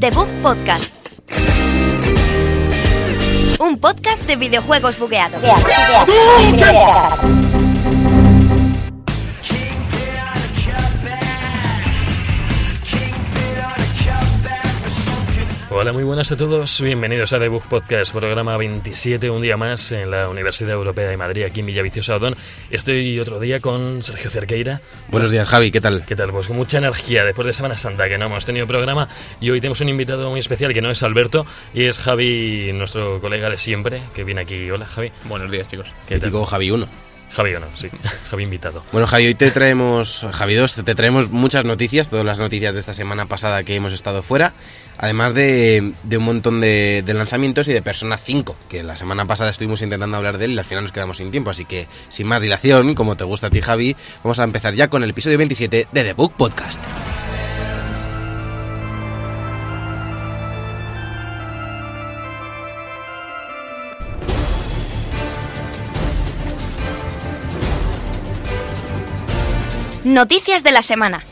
The Bug Podcast. Un podcast de videojuegos bugueados. Hola, muy buenas a todos. Bienvenidos a The Bug Podcast, programa 27, un día más en la Universidad Europea de Madrid, aquí en Villaviciosa Odón. Estoy otro día con Sergio Cerqueira. Buenos días, Javi, ¿qué tal? ¿Qué tal? Pues con mucha energía después de Semana Santa, que no hemos tenido programa. Y hoy tenemos un invitado muy especial que no es Alberto, y es Javi, nuestro colega de siempre, que viene aquí. Hola, Javi. Buenos días, chicos. ¿Qué tal? Javi 1. Javi no, sí. Javi invitado. Bueno, Javi, hoy te traemos, Javi 2, te traemos muchas noticias, todas las noticias de esta semana pasada que hemos estado fuera, además de, de un montón de, de lanzamientos y de Persona 5, que la semana pasada estuvimos intentando hablar de él y al final nos quedamos sin tiempo, así que sin más dilación, como te gusta a ti, Javi, vamos a empezar ya con el episodio 27 de The Book Podcast. Noticias de la semana.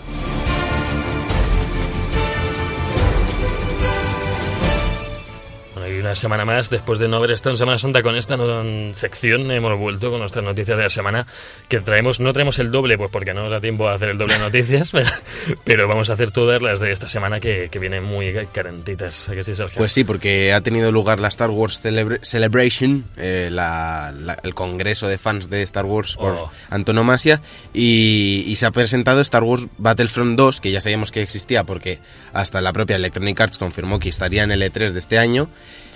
Y una semana más, después de no haber estado en Semana Santa con esta no- sección, hemos vuelto con nuestras noticias de la semana, que traemos, no traemos el doble, pues porque no nos da tiempo a hacer el doble de noticias, pero, pero vamos a hacer todas las de esta semana que, que vienen muy carentitas. ¿A que sí, Sergio? Pues sí, porque ha tenido lugar la Star Wars Celebra- Celebration, eh, la- la- el congreso de fans de Star Wars por Oh. antonomasia, y, y se ha presentado Star Wars Battlefront 2, que ya sabíamos que existía porque hasta la propia Electronic Arts confirmó que estaría en el E3 de este año,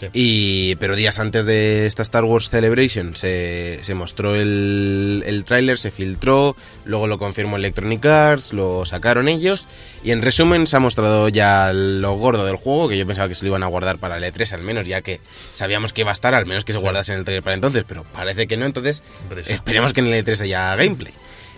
Sí. y, pero días antes de esta Star Wars Celebration se, se mostró el, el tráiler, se filtró, luego lo confirmó Electronic Arts, lo sacaron ellos y en resumen se ha mostrado ya lo gordo del juego, que yo pensaba que se lo iban a guardar para el E3 al menos, ya que sabíamos que iba a estar, al menos que se guardase en el trailer para entonces, pero parece que no, entonces esperemos que en el E3 haya gameplay.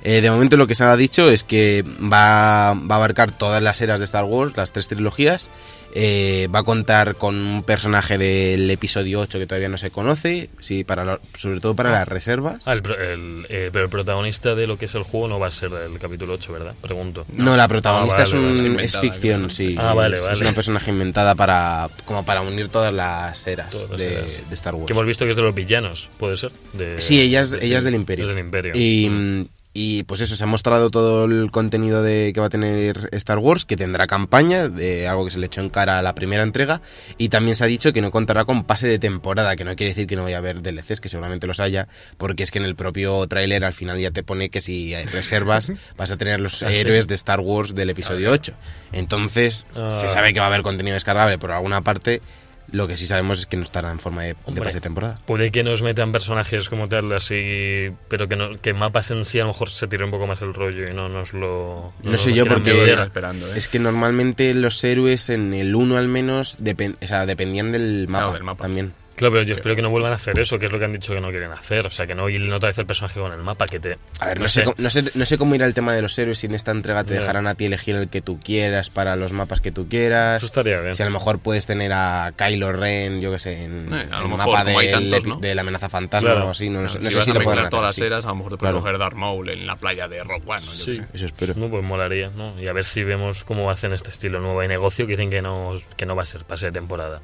Eh, de momento lo que se ha dicho es que va, va a abarcar todas las eras de Star Wars, las tres trilogías. Eh, va a contar con un personaje del episodio 8 que todavía no se conoce, sí, para lo- sobre todo para las reservas. Ah, el, el- eh, pero el protagonista de lo que es el juego no va a ser del capítulo 8, ¿verdad? Pregunto. No, la protagonista Ah, es, un- es ficción, sí. Ah, vale, es, vale. es una personaje inventada para como para unir todas las eras, Todas las de, eras. de Star Wars. Que hemos visto que es de los villanos, ¿puede ser? De- Sí, ella es, de- ella es del Imperio. Es del Imperio. Y, Mm. Y, pues eso, se ha mostrado todo el contenido de que va a tener Star Wars, que tendrá campaña, de algo que se le echó en cara a la primera entrega, y también se ha dicho que no contará con pase de temporada, que no quiere decir que no vaya a haber DLCs, que seguramente los haya, porque es que en el propio tráiler al final ya te pone que si hay reservas vas a tener los Ah, sí. héroes de Star Wars del episodio 8. Entonces, Ah. se sabe que va a haber contenido descargable por alguna parte, lo que sí sabemos es que no estará en forma de, de pase de temporada. Puede que nos metan personajes como tal, así, pero que, no, que mapas en sí a lo mejor se tire un poco más el rollo y no nos lo. No nos sé lo yo porque- esperando, ¿eh? Es que normalmente los héroes en el 1 al menos depen- o sea, dependían del mapa, Claro, del mapa. también. Claro, pero yo espero que no vuelvan a hacer eso, que es lo que han dicho que no quieren hacer. O sea, que no ir otra vez el personaje con el mapa, que te. A ver, no, sé. cómo- no, sé, no sé cómo irá el tema de los héroes si en esta entrega te dejarán a ti elegir el que tú quieras para los mapas que tú quieras. Eso estaría bien. Si a lo mejor puedes tener a Kylo Ren, yo que sé, en Eh, el mejor, mapa de la amenaza fantasma Claro. o así. No, no si sé si lo podrán todas las hacer. eras, a lo mejor te puedes Claro. coger Darth Maul en la playa de Rock One. Sí. Eso espero. No, pues molaría, ¿no? Y a ver si vemos cómo hacen este estilo nuevo de negocio, que dicen que no, que no va a ser pase de temporada.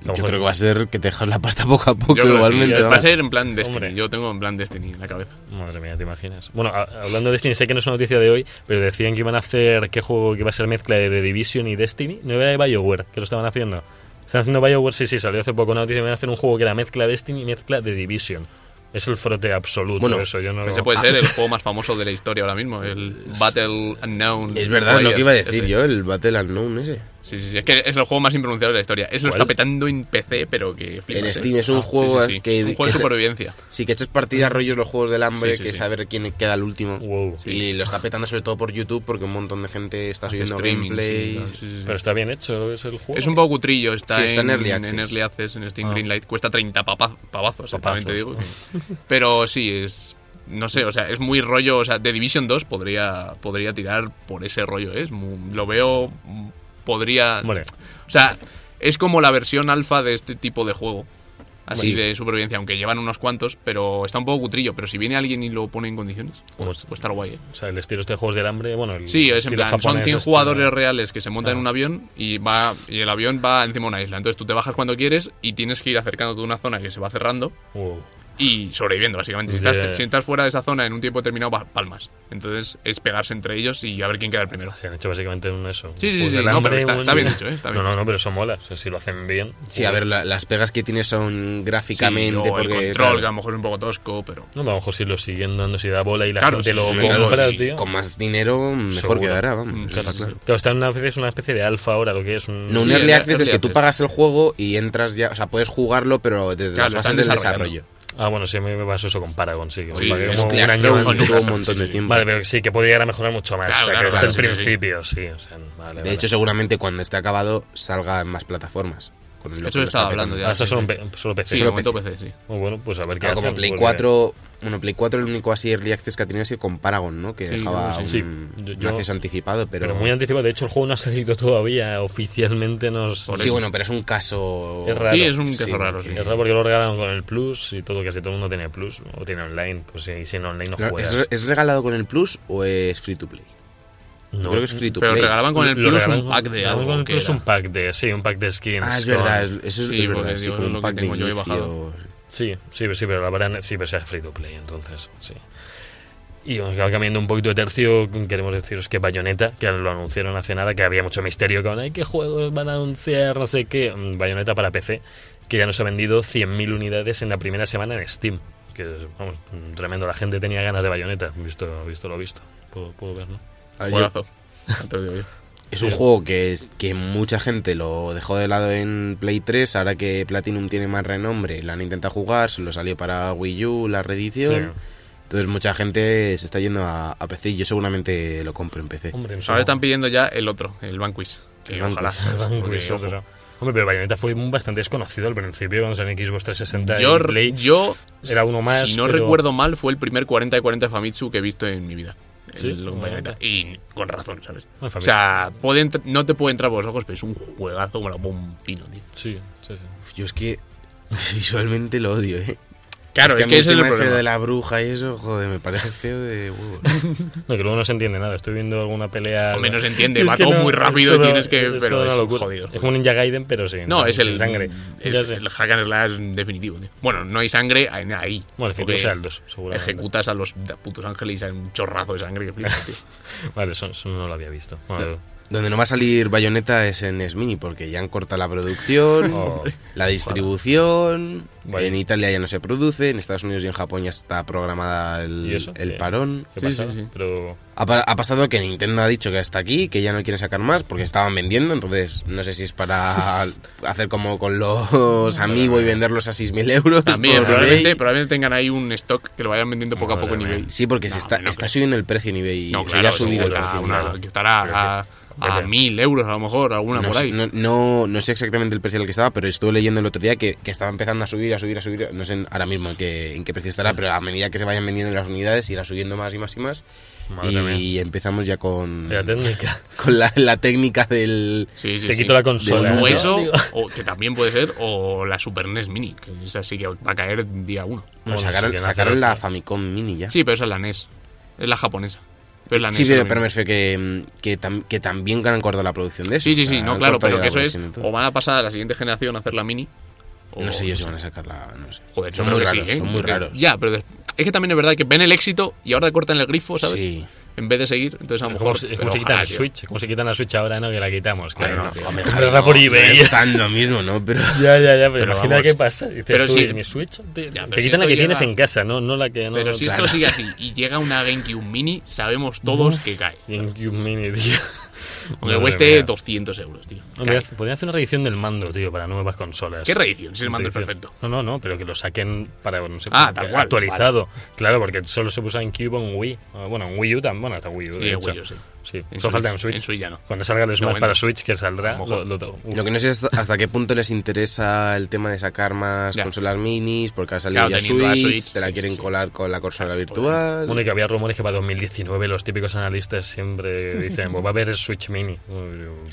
Yo mejor- creo que va a ser que te dejas la pasta poco a poco Yo que sí, igualmente. va a ser en plan Destiny. Hombre. Yo tengo en plan Destiny en la cabeza. Madre mía, ¿te imaginas? Bueno, hablando de Destiny, sé que no es una noticia de hoy, pero decían que iban a hacer, ¿qué juego que iba a ser mezcla de The Division y Destiny? No era de BioWare, que lo estaban haciendo. Están haciendo BioWare, sí, sí, salió hace poco una noticia, iban a hacer un juego que era mezcla Destiny y mezcla de Division. Es el frote absoluto, Bueno, eso yo no Ese puede ser el juego más famoso de la historia ahora mismo, el Battle Unknown. Es verdad, es lo Player, que iba a decir ese. yo, el Battle Unknown ese. Sí, sí, sí. Es que es el juego más impronunciable de la historia. Eso lo está petando en PC, pero que flipas, En ¿eh? Steam es un Ah, juego sí, sí, sí. que- Un juego que de supervivencia. Sí, que echas partidas rollos los juegos del hambre, Sí, sí, que sí. saber quién queda el último. Wow. Y lo está petando sobre todo por YouTube porque un montón de gente está subiendo gameplay. sí, sí, sí, sí. Pero está bien hecho es el juego. Es un poco cutrillo, está, Sí, está en en, Early en Access. Early Access, en Steam Ah. Greenlight. Cuesta 30 papa- pavazos, exactamente digo. Papazos, Pero sí, es... No sé, o sea, es muy rollo... O sea, The Division 2 podría, podría tirar por ese rollo, ¿eh? Es muy- lo veo... Podría... Vale. O sea, es como la versión alfa de este tipo de juego. así Sí. de supervivencia, aunque llevan unos cuantos, pero está un poco cutrillo. Pero si viene alguien y lo pone en condiciones, pues, Pues- puede estar guay. ¿eh? O sea, el estilo este de juegos del hambre, bueno, el Sí, es en plan, son japonés 100 este- jugadores reales que se montan en un avión y va y el avión va encima de una isla. Entonces tú te bajas cuando quieres y tienes que ir acercándote a una zona que se va cerrando. Y sobreviviendo, básicamente. Si estás, ya. si estás fuera de esa zona en un tiempo determinado, va- palmas. Entonces es pegarse entre ellos y a ver quién queda el primero. Se han hecho básicamente un eso. Sí, sí, sí, no, pero está- un- está bien hecho, ¿eh? Está bien no, no, hecho. no, pero eso mola. O sea, si lo hacen bien. Sí, a ver, la- las pegas que tiene son gráficamente. Sí, o porque, el control, claro, que a lo mejor es un poco tosco, pero... No, a lo mejor si lo siguen dando, si da bola y la Claro, gente sí, lo sí, claro, compra, tío. Con más dinero, mejor Seguro. quedará, vamos. Mm, sí, está sí, claro. Claro, está en una, es una especie de alfa ahora, lo que es un... No, un Sí, early access es que tú pagas el juego y entras ya, o sea, puedes jugarlo, pero desde Claro, las están del desarrollo. Ah, bueno, sí, me paso eso con Paragon, sí. que Sí, pagué es Nuclear un año un montón de tiempo. Vale, pero sí, que puede llegar a mejorar mucho más. Claro, o sea, claro, que claro, el sí, sí, sí. principio, sí. o sea, vale, De vale. hecho, seguramente cuando esté acabado salga en más plataformas. Con lo Eso que estaba hablando petando. Ah, sí, solo, sí. PC. Sí, Solo PC. PC, sí. Muy bueno, pues a ver qué Claro, como Play porque- 4, bueno, Play 4 el único así early access que ha tenido ha sido con Paragon, ¿no? Que Sí, dejaba sí. un, Sí, un yo- yo- acceso anticipado, pero... Pero muy anticipado. De hecho, el juego no ha salido todavía. Oficialmente nos... Por Sí, eso. bueno, pero es un caso... Es raro. Sí, es un Sí, caso raro, porque- sí. Es raro porque lo regalaron con el Plus y todo, casi todo el mundo tiene Plus o tiene online. Pues si, si en online no No, juegas. ¿es, ¿Es regalado con el Plus o es free to play? No, creo que es free to Pero play. regalaban con el lo Plus un pack de algo con el que Plus un pack de... Sí, un pack de skins. Ah, es con- verdad, es- eso es Sí, verdad, porque sí, con es un lo que pack de tengo yo he bajado. Sí, sí, sí, pero la verdad sí, pero sea free to play, entonces, sí. Y cambiando un poquito de tercio, queremos deciros que Bayonetta, que lo anunciaron hace nada, que había mucho misterio con ay, qué juegos van a anunciar, no sé qué. Mm, Bayonetta para PC, que ya nos ha vendido 100.000 unidades en la primera semana en Steam. Que, vamos, tremendo, la gente tenía ganas de Bayonetta, visto, visto lo visto. Puedo, puedo ver, ¿no? Juegazo. Lo. Es un juego que, es- que mucha gente lo dejó de lado en Play 3, ahora que Platinum tiene más renombre, la han intentado jugar, solo salió para Wii U la reedición. Entonces mucha gente se está yendo a, a PC y yo seguramente lo compro en PC. Hombre, en Ahora están pidiendo ya el otro, el Vanquish. El ojalá. Vanquish. Vanquish. Hombre, pero Bayonetta fue bastante desconocido al principio, cuando salió en Xbox 360 Yo, Play. yo, Era uno más, si no pero- recuerdo mal, fue el primer 40 de 40 Famitsu que he visto en mi vida. Sí, El. Y con razón, ¿sabes? O sea, puede no te puede entrar por los ojos, pero es un juegazo como la un pino, tío. Sí, sí, sí. Uf, Yo es que visualmente lo odio, ¿eh? Claro, es a que, es el tema ese problema. de la bruja y eso, joder, me parece feo de huevo. No, que luego no se entiende nada. Estoy viendo alguna pelea. Hombre, no se entiende, Es va que todo no, muy rápido y tienes que- Es pero es locura. jodido. Es como un Ninja Gaiden, pero sin, No, es el sangre. Es el hack and slash definitivo, tío. Bueno, no hay sangre ahí. ahí Bueno, el el 2, seguramente. Ejecutas a los putos ángeles y sale un chorrazo de sangre que flipas, tío. Vale, eso, eso no lo había visto. Bueno, Donde no va a salir Bayonetta es en SMINI, porque ya han cortado la producción, Oh. la distribución, en Italia ya no se produce, en Estados Unidos y en Japón ya está programada el, ¿Y eso? el ¿Qué? parón. ¿qué Sí, pasa? sí, sí. Pero Ha, ha pasado que Nintendo ha dicho que hasta aquí, que ya no quiere sacar más porque estaban vendiendo, entonces no sé si es para hacer como con los amigos y venderlos a 6.000 euros. También, probablemente, probablemente tengan ahí un stock que lo vayan vendiendo poco a poco en eBay. Sí, porque se está, no está subiendo el precio en eBay. No, claro, ya ha subido el precio. una- claro. que estará a, mil euros a lo mejor, alguna No, por sé- ahí. no, no, no sé exactamente el precio al que estaba, pero estuve leyendo el otro día que, que estaba empezando a subir, a subir, a subir. No sé ahora mismo en qué, en qué precio estará, pero a medida que se vayan vendiendo las unidades irá subiendo más y más y más. Madre y mía. empezamos ya con, la técnica. con la, la técnica del... Sí, sí, Te sí. quito la consola. O eso, o que también puede ser, o la Super NES Mini, que esa sí que va a caer día uno. Bueno, sacaron sacaron la. Famicom Mini ya. Sí, pero esa es la NES. Es la japonesa. Pero Sí, pero, pero me refiero que, que, tam- que también han cortado la producción de eso. Sí, sí, o sea, sí, no, claro, pero que eso es, o van a pasar a la siguiente generación a hacer la Mini. o- No sé yo si van a sacarla, no sé. Joder, yo son muy raros, sí, ¿eh? son muy raros. Ya, pero es que también es verdad que ven el éxito y ahora cortan el grifo, ¿sabes? Sí. En vez de seguir, entonces a lo mejor... si- pero como si quitan la. Switch. Como si quitan la Switch ahora, ¿no? Que la quitamos. Bueno, Claro, no, hombre, Comprarla Javi, por no, eBay. No es tan lo mismo, ¿no? Pero... Ya, ya, ya, pero, Pero imagina vamos. qué pasa. Dices Pero. "¿Y mi Switch, te, Ya, pero te si quitan la que tienes en casa, no, no la que no. Pero si claro. esto sigue así y llega una GameCube Mini, sabemos todos que cae. GameCube Mini, tío. Aunque Madre cueste mía. 200 euros, tío. Podrían hacer una reedición del mando, tío, para nuevas consolas. ¿Qué reedición? Si el mando es perfecto. No, no, no, pero que lo saquen para, no sé, Ah, tal cual, actualizado. Claro, porque solo se puso en Cube o en Wii. Ah, Bueno, en Wii U también, bueno, hasta Wii U. Sí, de hecho. Wii U, sí. Sí. En Solo falta en Switch. en Switch ya no. Cuando salga el Smash para Switch, que saldrá, lo que no sé es hasta qué punto les interesa el tema de sacar más Ya. consolas minis, porque ha salido Claro, ya Switch, Switch, te la sí, quieren sí, sí. colar con la consola virtual. Bueno, y que había rumores que para 2019 los típicos analistas siempre dicen, pues va a haber Switch Mini.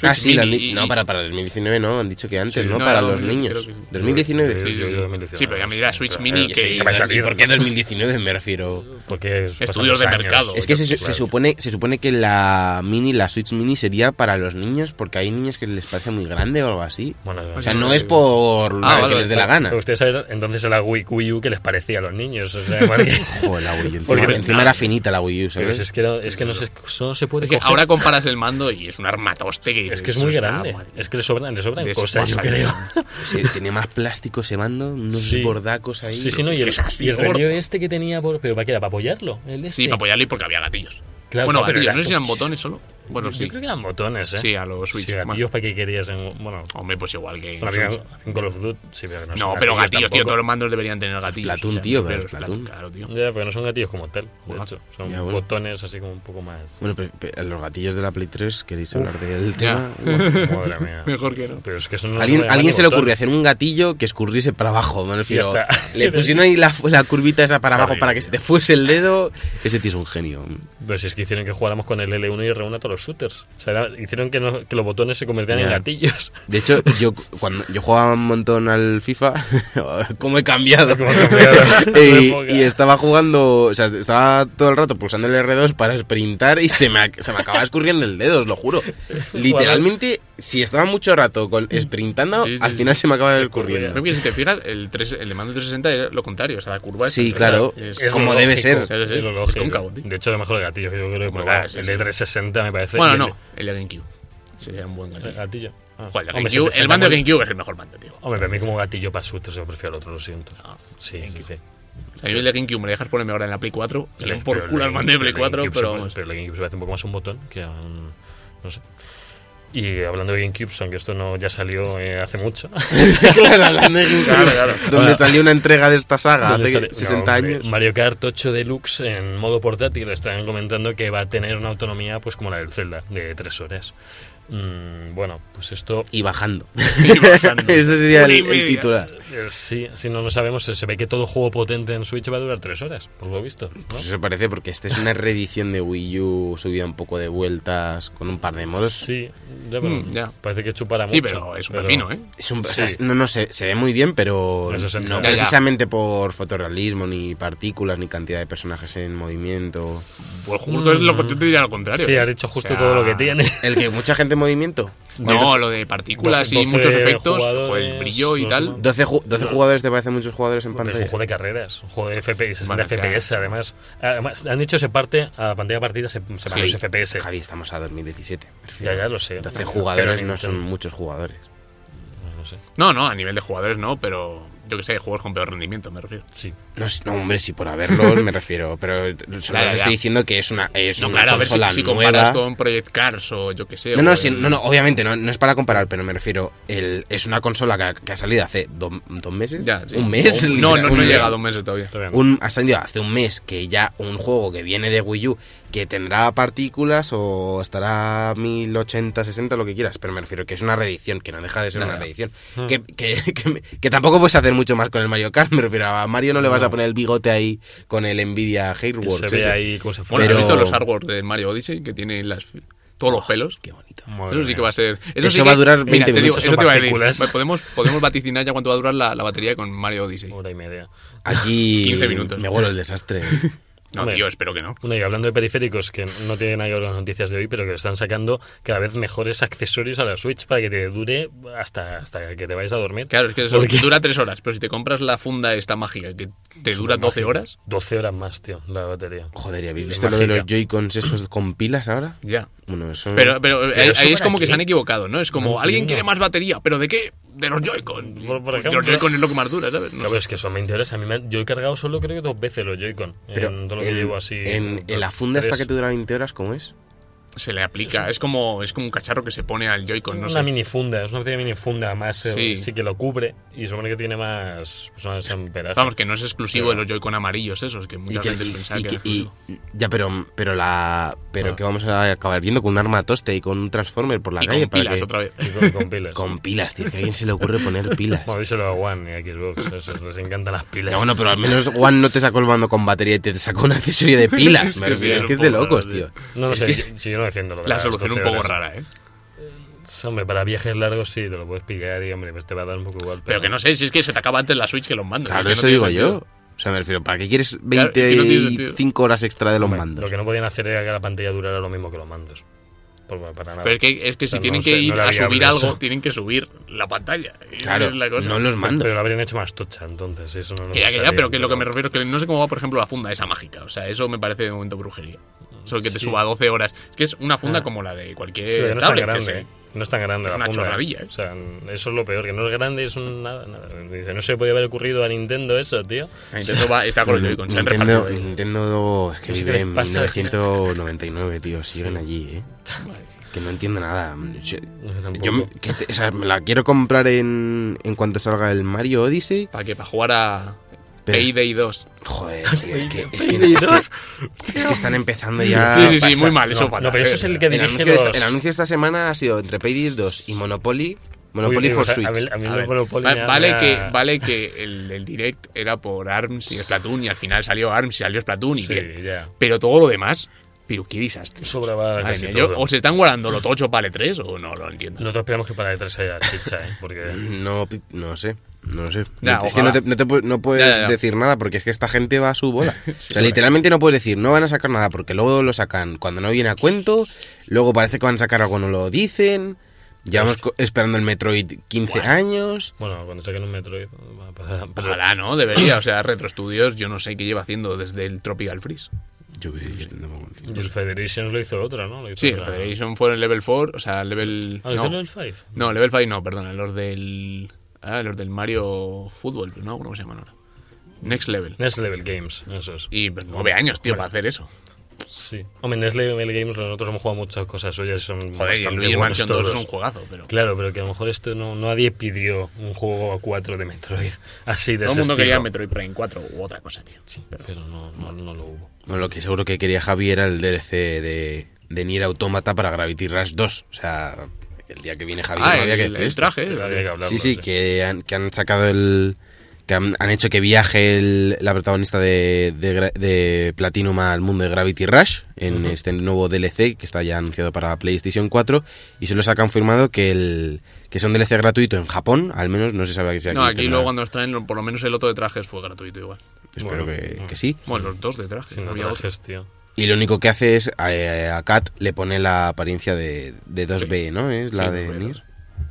ah, sí, Switch lo han mini no, para, para 2019 no, han dicho que antes, Sí, ¿no? no, para no, los niños. que sí. 2019. Yo- Sí, yo- yo- 2019. Sí, pero ya me dirá Switch Mini que- sí, ¿Y va a salir. por qué 2019 me refiero? Porque Estudios de mercado. Es que se supone que la mini, la Switch Mini sería para los niños porque hay niños que les parece muy grande o algo así. Bueno, O sea, sí, no sí. es por Ah, que vale, les dé la gana. Gustaría saber entonces la Wii, Wii U que les parecía a los niños. O sea, porque- Joder, la Wii U. Encima, Porque- encima era finita la Wii U, pero ¿sabes? es que, no, es que no, se, no se puede Es que coger. ahora comparas el mando y es un armatoste que... Es que es muy grande. mal. Es que le sobran, le sobran cosas, yo creo. Sí, tiene más plástico ese mando, unos Sí. bordacos ahí. Sí, sí, no, y el, y el este que tenía, por, pero ¿para qué era? ¿Para apoyarlo? El este? Sí, para apoyarle porque había gatillos. Claro, bueno, pero no sé si eran botones solo. Bueno, Yo sí. creo que eran botones, ¿eh? Sí, a los Switch. Sí, gatillos para qué querías en... Bueno, Hombre, pues igual que... en Call of Duty, sí, pero no, No, son pero gatillos, tío. Todos los mandos deberían tener gatillos. Platoon, tío, pero Platoon. Claro, tío. Ya, pero no son gatillos como tal, de hecho. Son Ya, bueno. botones así como un poco más... Bueno, pero, pero los gatillos de la Play 3, ¿queréis hablar del ya. tema? Bueno, Madre mía. Mejor que no. Pero es que eso no alguien no alguien se le ocurrió hacer un gatillo que escurriese para abajo, me refiero. Le pusieron ahí la, la curvita esa para abajo para que se te fuese el dedo. Ese tío es un genio. Pero si es que hicieron que jugáramos con el L1 y R1 a todos los shooters. O sea, era- hicieron que, no- que los botones se convirtieran en Ya. gatillos. De hecho, yo cuando yo jugaba un montón al FIFA, ¿cómo he cambiado? Cómo ha cambiado. y, y estaba jugando, o sea, estaba todo el rato pulsando el R2 para sprintar y se me, se me acababa escurriendo el dedo, os lo juro. Literalmente, si estaba mucho rato con sprintando, Sí, sí, al sí. final se me acaba Se escurriendo. Creo que si te fijas, el, 3, el mando 360 es lo contrario. O sea, la curva es Sí, claro, es- Es como debe lógico, ser. Sí, sí, es lo es lógico. De hecho, lo mejor de gatillo que yo creo que he sí, el sí. de 360 me parece. Bueno, y el no, el de GameCube. Sería un buen gatillo. el gatillo. Ah. Joder, el, Hombre, GameCube- 760 el mando de GameCube es el mejor mando, tío. Hombre, pero a mí como gatillo para sustos yo prefiero el otro, lo siento. Ah, sí, sí, sí. O sea, mí el de GameCube me dejas ponerme ahora en la Play 4. Que le den por culo el al mando de Play 4, el GameCube pero se-. Pero el GameCube se parece un poco más a un botón que a un... No sé. Y hablando de GameCube, aunque esto no ya salió eh, hace mucho. Claro, hablando de GameCube, Claro, claro. Donde salió una entrega de esta saga ¿Dónde hace sale? 60 No, hombre, años. Mario Kart 8 Deluxe en modo portátil están comentando que va a tener una autonomía pues como la del Zelda, de 3 horas. Mm, bueno, pues esto Y bajando. Y bajando. Ese sería el, titular. eh, sí, si no lo sabemos, se ve que todo juego potente en Switch va a durar 3 horas, por lo visto. ¿no? Pues eso parece porque esta es una reedición de Wii U subida un poco de vueltas con un par de modos. Sí, ya, pero Mm, ya. parece que chupará mucho. Sí, pero es un pepino, ¿eh? Es un, o Sí. sea, no, no, se, se ve muy bien, pero no. Ya, precisamente por fotorrealismo, ni partículas, ni cantidad de personajes en movimiento. Pues justo es lo que yo te diría lo contrario. Sí, has dicho justo O sea, todo lo que tiene. El que mucha gente en movimiento. No, lo de partículas y 12 muchos efectos, joder, el brillo y tal. demás. 12, ju- 12 jugadores te parecen muchos jugadores en Pero es un pantalla. juego de carreras, un juego de FPS, 60 Bueno, ya, FPS además. Además, han dicho se parte a pantalla partida, se, se van Sí. los FPS. Javi, estamos a 2017. me Ya, ya lo sé. 12 Pero jugadores no son muchos jugadores. No, no, a nivel de jugadores no, pero yo que sé, juegos con peor rendimiento, me refiero. Sí. No, no, hombre, sí, por haberlos me refiero. Pero solo ya. estoy diciendo que es una, es No, una claro, a ver si, consola si nueva. comparas con Project Cars o yo que sé. No, no, sí, el- no, no, obviamente no, no es para comparar, pero me refiero, el, es una consola que ha, que ha salido hace do- dos meses. Ya, sí. Un mes. O- No, no, no llegado a un mes todavía. Un, ha salido hace un mes que ya un juego que viene de Wii U que tendrá partículas o estará 1080, 60, lo que quieras, pero me refiero que es una reedición, que no deja de ser una reedición. Hmm. Que, que, que, que tampoco puedes hacer mucho más con el Mario Kart, me refiero a Mario no le vas a poner el bigote ahí con el Nvidia Que Hairworks. se ve ahí como se fue. Bueno, Pero- ¿has visto los artworks de Mario Odyssey que tienen las, todos los pelos? Qué bonito. Madre Eso sí que va a ser. Eso sí va que- a durar 20 te digo, minutos. eso te iba a decir. Partículas. Podemos, podemos vaticinar ya cuánto va a durar la, la batería con Mario Odyssey. Hora y media. Aquí 15 minutos. me huele el desastre. No, Hombre. tío, espero que no. Bueno, y hablando de periféricos, que no tienen nada que ver con las noticias de hoy, pero que le están sacando cada vez mejores accesorios a la Switch para que te dure hasta, hasta que te vayas a dormir. Claro, es que eso Porque- dura 3 horas, pero si te compras la funda esta mágica que te dura 12 horas, 12 horas más, tío, la batería. Joder, ¿y ¿habéis visto lo de los Joy-Cons estos con pilas ahora? ya. Bueno, eso... Pero, pero, Pero ahí, eso ahí es como que se han equivocado, ¿no? Es como, No alguien quiere más batería, ¿pero de qué? De los Joy-Con. Por- por ejemplo. los Joy-Con es lo que más dura, ¿sabes? No Claro, sé. es que son 20 horas. A mí me yo he cargado solo creo que dos veces los Joy-Con. En todo lo que en, llevo así. en, en la funda esta tres. que te dura 20 horas, ¿cómo es? Se le aplica. Es como, es como un cacharro que se pone al Joy-Con, no una sé. minifunda, es una especie de minifunda más, eh, Sí. sí. que lo cubre y supone que tiene más, pues, más. Vamos, que no es exclusivo Pero- de los Joy-Con amarillos esos, que Y mucha que- gente y- pensaba y que que- era y- ya, pero, pero la, pero Ah. que vamos a acabar viendo con un arma toste y con un transformer por la Y calle con para pilas que- otra vez. Y con, con pilas. con pilas, tío, que a alguien se le ocurre poner pilas. Bueno, díselo a One y a Xbox, eso, les encantan las pilas. Ya, bueno, pero al menos One no te sacó el mando con batería y te sacó un accesorio de pilas. Me refiero, es que es de locos, tío. No lo Es sé, si yo no defiendo lo de La solución un 12 poco horas. rara, ¿eh? Hombre, para viajes largos sí, te lo puedes pillar y, hombre, pues te va a dar un poco igual. Pero que no sé, si es que se te acaba antes la Switch que los mandos. Claro, es eso que no digo yo. O sea, me refiero, ¿para qué quieres Claro, es que no tiene 25 horas extra de los Hombre, mandos? Lo que no podían hacer era que la pantalla durara lo mismo que los mandos. Por- para nada. Pero es que, es que si O sea, tienen no que sé, ir no a subir algo, tienen que subir la pantalla. Claro, es la cosa. no los mandos. Pero lo habrían hecho más tocha, entonces. Eso no Que ya, que pero que lo que me refiero es que no sé cómo va, por ejemplo, la funda esa mágica. O sea, eso me parece de momento brujería. Eso que te Sí. suba 12 horas. Es que es una funda Ah. como la de cualquier Sí, no es tan grande. ¿eh? No es tan grande Es la una funda. chorradilla, ¿eh? O sea, eso es lo peor, que no es grande, es un nada, nada. No se le podía haber ocurrido a Nintendo eso, tío. A Nintendo va, está con el Joy-Con. Nintendo. Nintendo es que No vive en les pasa. 1999, tío. Siguen allí, ¿eh? Que no entiendo nada. Yo, No sé tampoco. yo me- que te- o sea, me la quiero comprar en, en cuanto salga el Mario Odyssey. ¿Para qué? Para jugar a Pero- Payday 2. Joder, tío. Es que, es que- es que- es que están empezando ya. Sí, sí, sí, muy mal. Eso No, no, pero eso es el que El dirige anuncio, de los... esta, el anuncio de esta semana ha sido entre Payday 2 y Monopoly. Monopoly Uy, for o sea, Switch. A mí, a mí A el ver, Monopoly va- me ha- vale, que, vale que el, el direct era por ARMS y Splatoon y al final salió ARMS y salió Splatoon y Sí, bien. ya. Pero todo lo demás, pero qué desastre. Sobraba casi mía, yo- o se están guardando lo tocho para el 3 o no lo entiendo. Nosotros esperamos que para el 3 haya chicha, ¿eh? Porque... No, pi- no sé. No lo sé. Ya, es que no, te- no te pu- no puedes Ya, ya, ya. decir nada porque es que esta gente va a su bola. o sea, sí. literalmente no puedes decir, no van a sacar nada porque luego lo sacan cuando no viene a cuento, luego parece que van a sacar algo, no lo dicen. Llevamos esperando el Metroid 15 años. Bueno, cuando saquen un Metroid... va a pasar- pero- Ojalá, ¿no? Debería. O sea, Retro Studios, yo no sé qué lleva haciendo desde el Tropical Freeze. Yo, no el Federation lo hizo otra, ¿no? Hizo Sí, el Federation fue en el level 4, o sea, el level. Ah, ¿lo hizo no. el level 5? no, level 5 no, perdona, los del. Ah, los del Mario Fútbol, ¿no? ¿Cómo se llaman ahora? Next Level. Next Level Games, eso es. Y pues, nueve años, tío, para hacer eso. Sí. Hombre, Next Level Games nosotros hemos jugado muchas cosas suyas y son Joder, y bastante Luigi buenos Mansion 2 todos. es un juegazo, pero. Claro, pero que a lo mejor esto no nadie pidió un juego a 4 de Metroid así de Todo el mundo quería estilo. Metroid Prime 4 u otra cosa, tío. Sí, pero no, no, no lo hubo. Bueno, lo que seguro que quería Javi era el DLC de, de Nier Automata para Gravity Rush 2. O sea, el día que viene Javi Ah, no había el, que el hacer esto. traje. Sí, había que hablarlo, Sí, sí, que han, que han sacado el... que han, han hecho que viaje el- la protagonista de, de, de Platinum al mundo de Gravity Rush en este nuevo DLC que está ya anunciado para PlayStation 4 y se ha confirmado que el que es un DLC gratuito en Japón, al menos no se sabe que sea No, aquí luego cuando nos traen, por lo menos el otro de trajes fue gratuito igual. Espero Bueno, que, no. que sí. Bueno, los dos de trajes. No había trajes, tío. Y lo único que hace es eh, a Kat le pone la apariencia de, de 2B, ¿no? Es la Sí, de 2B, Nier.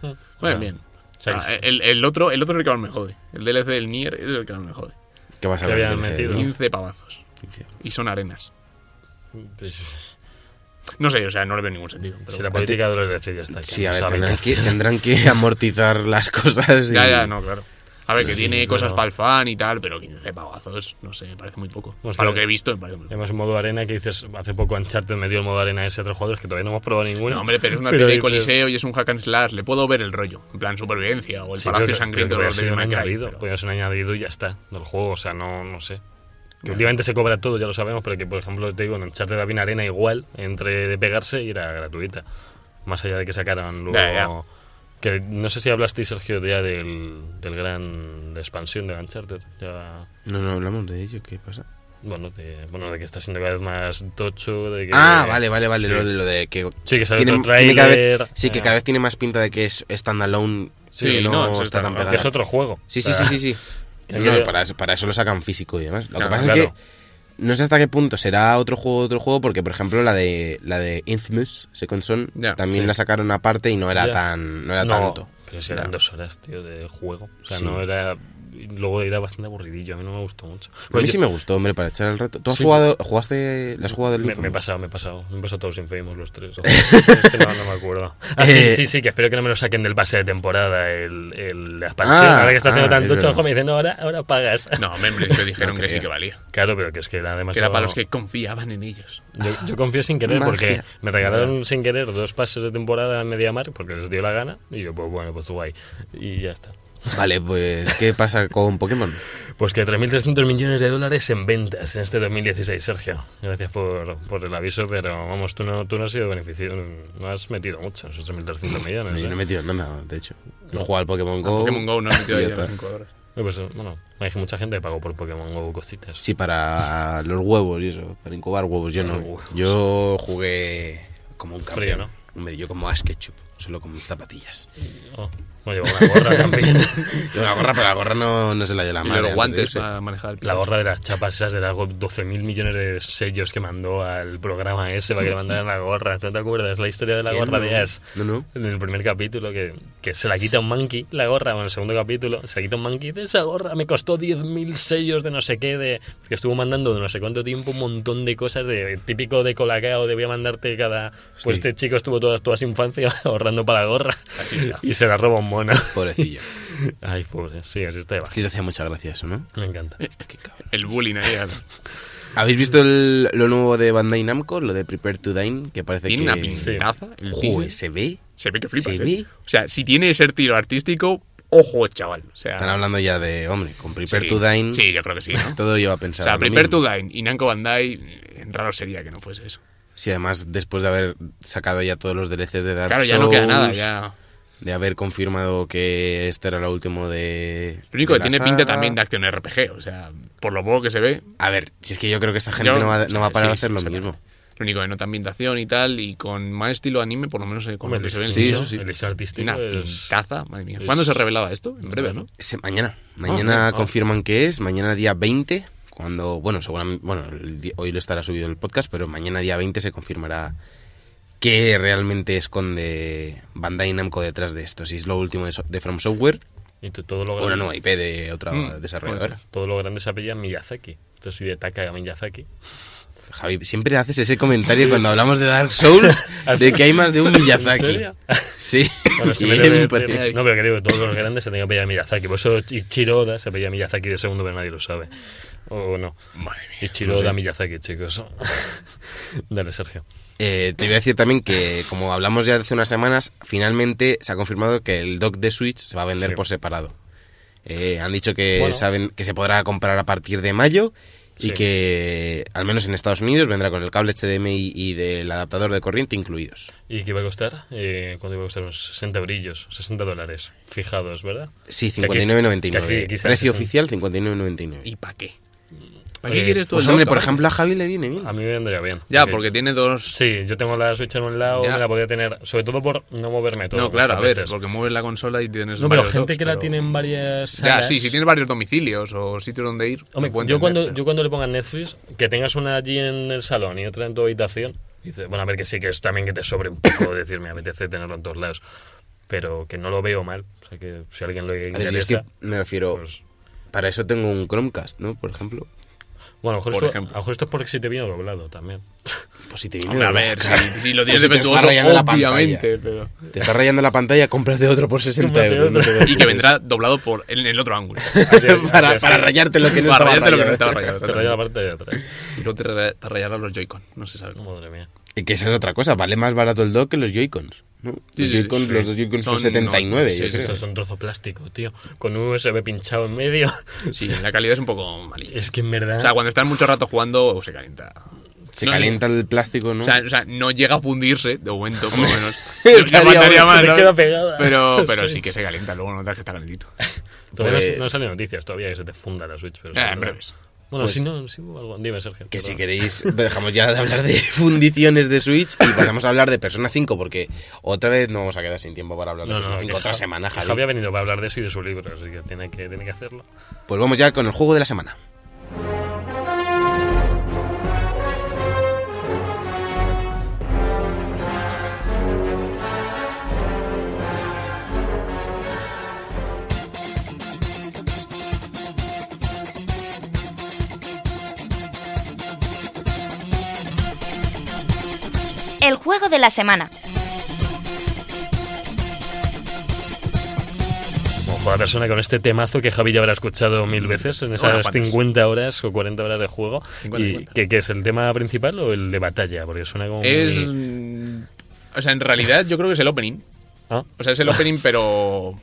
Bueno, O sea, bien. Ah, el, el otro, el otro es el que más me jode. El DLC del Nier es el que más me jode. ¿Qué vas a ver? habían metido. ¿no? 15 pavazos. Y son arenas. Pues, No sé, o sea, no le veo ningún sentido. pero si la política de los DLC ya está. que Sí, a ver, tendrán que, tendrán que amortizar las cosas. y- Ya, ya, no, claro. A ver, que Sí, tiene cosas pero- para el fan y tal, pero 15 pavazos, no sé, me parece muy poco. Pues para lo que- he visto, me parece muy poco. Además, en modo arena, que dices, hace poco Uncharted me dio el modo arena a ese otro jugador, que todavía no hemos probado ninguno. No, hombre, pero es una especie de coliseo y es un hack and slash. Le puedo ver el rollo, en plan supervivencia o el sí, palacio pero- sangriento pero de los un añadido, pero- podría ser un añadido y ya está, del juego, o sea, no, no sé. Que últimamente se cobra todo, ya lo sabemos, pero que, por ejemplo, te digo, en Uncharted había una arena igual, entre de pegarse y era gratuita. Más allá de que sacaran luego... Ya, ya. Que no sé si hablaste, Sergio, ya del, del gran de expansión de Uncharted. Ya, No, no hablamos de ello, ¿qué pasa? bueno, de, bueno, de que está siendo cada vez más tocho, de que... Ah, vale, vale, vale, sí. lo, de, lo de que... Sí, que sale tiene- otro cada vez- sí, que eh, cada vez tiene más pinta de que es standalone, Sí, que no, no, eso está está tan normal, pegada. que es otro juego. Sí, sí, sí, sí, sí. No, para, eso- para eso lo sacan físico y demás. Lo que pasa claro. es que no sé hasta qué punto será otro juego otro juego porque por ejemplo la de la de Infamous Second Son también sí. la sacaron aparte y no era tan no era No, tanto. pero si eran dos horas, tío, de juego. O sea, Sí. no era... luego era bastante aburridillo. A mí no me gustó mucho. A mí yo- sí me gustó, hombre, para echar el rato. ¿Tú has Sí. jugado, jugaste, ¿le has jugado el me, me he pasado, me he pasado. Me he pasado todos Infamous los tres. Es que no, no me acuerdo. Ah, sí, Eh, sí, sí, que espero que no me lo saquen del pase de temporada, el, el- la expansión. Ah, ahora que está haciendo ah, tanto chojo, me dicen, no, ahora, ahora pagas. No, hombre, principio dijeron No que sí que valía. Claro, pero que es que era Que demasiado... era para los que confiaban en ellos. Yo, yo confío sin querer porque me regalaron sin querer dos pases de temporada a Mediamar porque les dio la gana y yo, pues bueno, pues guay. Y ya está. Vale, pues, ¿qué pasa con Pokémon? Pues que 3.300 millones de dólares en ventas en este 2016, Sergio. Gracias por, por el aviso, pero vamos, tú no, tú no has sido beneficio, no has metido mucho esos 3.300 millones. Yo ¿eh? no he metido nada, de hecho. He jugado al Pokémon Go. Pokémon Go no ha metido ya a las está. 5 horas. Eh, Pues, bueno, hay mucha gente que pagó por Pokémon Go cositas. Sí, para los huevos y eso, para incubar huevos. Yo no. Yo jugué como un Frío, campeón. ¿no? Hombre, yo como Ash Ketchum, solo con mis zapatillas. Oh, me llevo una gorra también. Gorra, pero la gorra no, no se la dio la madre. los guantes irse. para manejar el La gorra de las chapas esas de las 12.000 millones de sellos que mandó al programa ese para que le mandaran la gorra. ¿No te acuerdas la historia de la gorra No. de Ash? No, no. En el primer capítulo, que, que se la quita un monkey, la gorra, bueno, en el segundo capítulo, se la quita un monkey de esa gorra, me costó 10.000 sellos de no sé qué, de que estuvo mandando de no sé cuánto tiempo un montón de cosas, de típico de colacao, de voy a mandarte cada... Pues Sí. este chico estuvo toda, toda su infancia ahorrando para la gorra. Así está. Y se la roba un mono. Pobrecillo. Ay, pobre, sí, así está. Sí, te hacía mucha gracia eso, ¿no? Me encanta. Qué cabrón. El bullying ahí. ¿Habéis visto el- lo nuevo de Bandai Namco? Lo de Prepare to Dine, que parece Tiene que... una pintaza. El Joder, se ve. Se ve que flipas. se ¿eh? ve. O sea, si tiene ese tiro artístico, ojo, chaval. O sea, Están hablando ya de, hombre, con Prepare sí. to Dine, Sí, yo creo que sí, ¿no? todo lleva a O pensar. sea, lo Prepare mismo. to Dine y Namco Bandai, eh, raro sería que no fuese eso. Sí, además, después de haber sacado ya todos los DLCs de Dark Claro, ya no queda nada, Souls, ya. De haber confirmado que este era lo último de. Lo único de que la tiene pinta también de acción RPG, o sea, por lo poco que se ve, A ver, si es que yo creo que esta gente Yo- no, va, no va a parar sí, a hacer lo sí, mismo. lo único que nota ambientación y tal, y con más estilo anime, por lo menos eh, con Hombre, lo que se ve en el sí, eso sí. El artístico Una es... pintaza, madre mía. es- ¿Cuándo se revelaba esto? En breve, ¿no? Ese- mañana. Mañana bien, ah. confirman que es. Mañana día 20. Cuando. Bueno, seguramente. Bueno, hoy lo estará subido el podcast, pero mañana día 20 se confirmará qué realmente esconde Bandai Namco detrás de esto. Si es lo último de, so- de From Software Y todo lo o grande, una nueva IP de otra Mm, desarrolladora. todo lo grande se apella Miyazaki. Esto sí de Taka Miyazaki. Javi, siempre haces ese comentario cuando hablamos de Dark Souls de que hay más de un ¿En Miyazaki. Sí, Bueno, siempre. debe- No, pero que digo, todos los grandes se tenían que apellar Miyazaki. Por eso Ichiro Oda se apella Miyazaki de segundo, pero nadie lo sabe. O no. Madre mía. Ichiro no sé. Miyazaki, chicos. Dale, Sergio. Eh, te voy a decir también que, como hablamos ya hace unas semanas, finalmente se ha confirmado que el dock de Switch se va a vender Sí. por separado. Eh, han dicho que, Bueno. saben, que se podrá comprar a partir de mayo y que, al menos en Estados Unidos, vendrá con el cable HDMI y del adaptador de corriente incluidos. ¿Y qué iba a costar? Eh, ¿Cuánto iba a costar? Unos 60 brillos, 60 dólares fijados, ¿verdad? Sí, Que aquí- 59.99. casi- quizás Precio oficial, 59.99. ¿Y para qué? ¿Para qué quieres tú Pues el hombre, por ejemplo, a Javi le viene bien. A mí me vendría bien. Ya, porque tiene dos... Sí, yo tengo la Switch en un lado, Ya. me la podía tener, sobre todo por no moverme todo. No, claro, a ver, veces. porque mueves la consola y tienes No, pero gente que la pero- tiene en varias Ya, salas... sí, si tienes varios domicilios o sitios donde ir... Hombre, lo yo, entender, cuando, pero- yo cuando le pongan Netflix, que tengas una allí en el salón y otra en tu habitación, dice, bueno, a ver que sí, que es también que te sobre un poco decir, me apetece tenerlo en todos lados, pero que no lo veo mal. O sea, que si alguien le A ver, interesa... yo es que me refiero, pues, para eso tengo un Chromecast, ¿no? Por ejemplo. Bueno, a lo mejor, por esto, ejemplo. a lo mejor esto es porque si te vino doblado también. Pues si te viene Hombre, a de ver, si, si lo Pues tienes si te defectuoso, está rayando la pantalla. obviamente, pero... Te está rayando la pantalla, cómprate otro por 60 Cómprate euros. no Y que vendrá doblado por en el otro ángulo. para, rayarte lo que no Para estaba rayarte lo que rayado. no estaba rayado. Te raya la parte de atrás. Y luego te, te rayarán los Joy-Con, no se sabe. Madre mía. Y que esa es otra cosa, vale más barato el dock que los Joy-Cons. ¿No? Sí, los, Joy-Con- sí. son, Son- 79, no, yo sí, creo. Un trozo plástico, tío. Con un USB pinchado en medio. Sí, la calidad es un poco malilla. Es que en verdad... O sea, cuando estás mucho rato jugando, se calienta. Se No, calienta el plástico, ¿no? O sea, o sea, no llega a fundirse, de momento, por lo menos. Te ¿no? queda pegada. Pero, pero sí que se calienta, luego notas que está calentito. Todavía no- Pues- no, salen noticias todavía que se te funda la Switch. Pero Eh, en breves. Bueno, Pues- si no, si algo. Dime, Sergio. que si queréis, dejamos ya de hablar de fundiciones de Switch y pasamos a hablar de Persona 5, porque otra vez no vamos a quedar sin tiempo para hablar de No, Persona no, 5. que Otra semana, Javi. Javi ha venido para hablar de eso y de su libro, así que tiene que, tiene que hacerlo. Pues vamos ya con el juego de la semana. De la semana. Como juega persona con este temazo que Javi ya habrá escuchado mil veces en esas cuantas. 50 horas o 40 horas de juego. 50, ¿Y 50. ¿qué, qué es el tema principal o el de batalla? Porque suena como. Es. muy- O sea, en realidad yo creo que es el opening. Ah, O sea, es el opening, pero.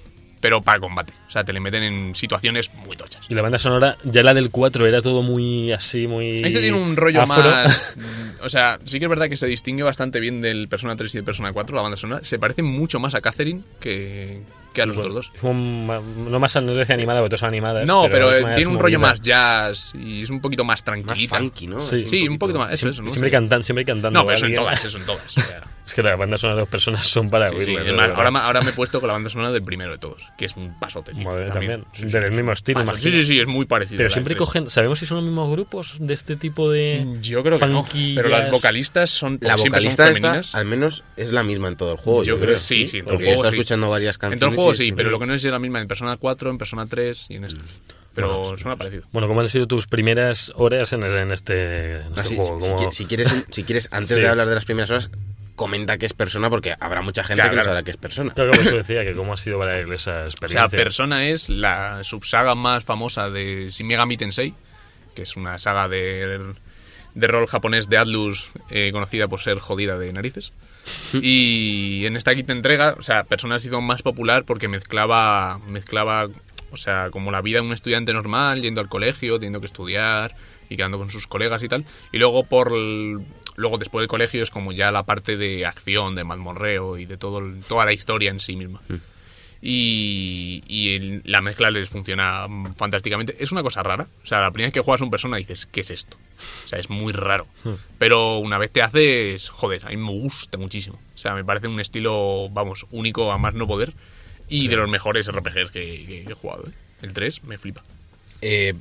Pero para combate. O sea, te le meten en situaciones muy tochas. Y la banda sonora, ya la del 4 era todo muy así, muy. Este tiene un rollo afro. más. O sea, sí que es verdad que se distingue bastante bien del Persona 3 y del Persona 4, la banda sonora. Se parece mucho más a Catherine que, que a los otros dos. Ma- no más no decía animada, porque todas son animadas. No, pero, eh, más tiene un rollo movida. más jazz y es un poquito más Más tranquilita. funky, ¿no? Sí. Un poquito más. Eso, eso, ¿no? Siempre, Sí. cantan, siempre cantando. No, pero eso en alguien. todas, eso en todas. o sea. Es que las bandas sonoras de dos personas son para Sí, más, ahora, me- ahora me he puesto con la banda sonora del primero de todos, que es un pasote. tío, Madre, también. Sí, Del sí, mismo es estilo. Sí, sí, sí, es muy parecido. Pero siempre cogen. ¿Sabemos si son los mismos grupos de este tipo de. Yo creo que no, pero las vocalistas son La son vocalista esta, al menos, es la misma en todo el juego. Yo creo que sí, sí, en todo el Porque juego he estado sí. escuchando varias En canciones. todo el juego sí, es- pero lo que no es la misma en Persona 4, en Persona 3 y en estos. Pero suena parecido. Bueno, ¿cómo han sido tus primeras horas en, el- en este, en este Ah, juego? si, si ¿Cómo- qui- si quieres, si quieres, antes Sí. de hablar de las primeras horas, comenta que es persona, porque habrá mucha gente Claro, que no sabrá que es persona. Claro, como eso decía, que cómo ha sido para él esa O sea, experiencia. Persona es la subsaga más famosa de Shin Megami Tensei, que es una saga de, de rol japonés de Atlus eh, conocida por ser jodida de narices. Y en esta quinta entrega, o sea, Persona se hizo más popular porque mezclaba, mezclaba, o sea, como la vida de un estudiante normal, yendo al colegio, teniendo que estudiar y quedando con sus colegas y tal. Y luego por luego después del colegio es como ya la parte de acción, de mazmorreo y de todo toda la historia en sí misma y, y el- la mezcla les funciona mm, fantásticamente. Es una cosa rara. O sea, la primera vez que juegas un persona dices, ¿qué es esto? O sea, es muy raro. Pero una vez te haces, joder, a mí me gusta muchísimo. O sea, me parece un estilo, vamos, único a más no poder. Y de los mejores RPGs que, que he jugado. ¿eh? El 3 me flipa. Eh,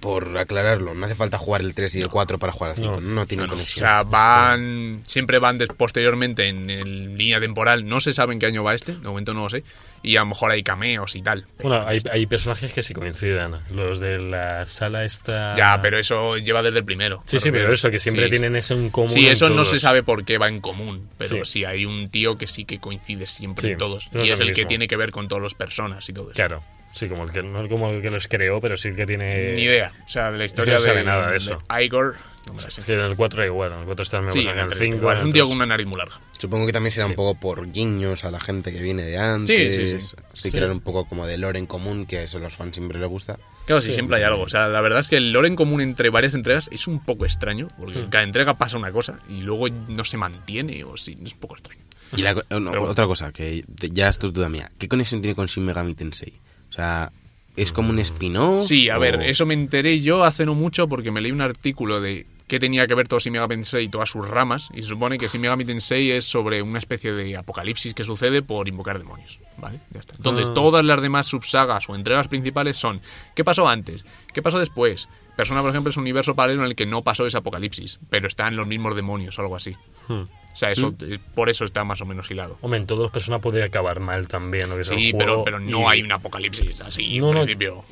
por aclararlo, no hace falta jugar el 3 y el 4 para jugar al 5. No, No. tiene No, no, O conexión. sea, van. Siempre van posteriormente en, en línea temporal. No se sabe en qué año va este, de momento no lo sé. Y a lo mejor hay cameos y tal. Bueno, hay, hay personajes que sí coinciden. Los de la sala esta. Ya, pero eso lleva desde el primero. Sí, sí, pero eso, que siempre Sí, tienen eso en común. Sí, eso no se sabe por qué va en común, pero Sí. sí, hay un tío que sí que coincide siempre Sí, en todos. no y es es el que tiene que ver con todas las personas y todo eso. Claro. Sí, como el que, no como el que los creó, pero sí que tiene. Ni idea. O sea, de la historia no se de, sabe nada de eso. Igor, no me la sé. Es que en el 4 igual, en el 4 está el Sí, en que en el el tres, 5. igual, en un el tío con una nariz muy larga. Supongo que también será Sí. un poco por guiños a la gente que viene de antes. Sí, sí, sí. Sí. crear un poco como de lore en común, que eso a los fans siempre les gusta. Claro, sí, Sí. siempre hay algo. O sea, la verdad es que el lore en común entre varias entregas es un poco extraño, porque en Hmm. cada entrega pasa una cosa y luego no se mantiene, o sí, es un poco extraño. Y la no, otra cosa, que ya esto es duda mía. ¿Qué conexión tiene con Shin Megami Tensei? O sea, ¿es como un spin-off? Sí, a o- ver, eso me enteré yo hace no mucho porque me leí un artículo de qué tenía que ver todo Shin Megami Tensei y todas sus ramas, y se supone que Shin Megami Tensei es sobre una especie de apocalipsis que sucede por invocar demonios, ¿vale? Ya está. Entonces, Ah. todas las demás subsagas o entregas principales son ¿qué pasó antes? ¿Qué pasó después? Persona, por ejemplo, es un universo paralelo en el que no pasó ese apocalipsis, pero están los mismos demonios o algo así. Hmm. O sea, eso eh, por eso está más o menos hilado. Hombre, en todos los personas puede acabar mal también. Lo que Sí, pero, pero no y- hay un apocalipsis así No, en no. principio.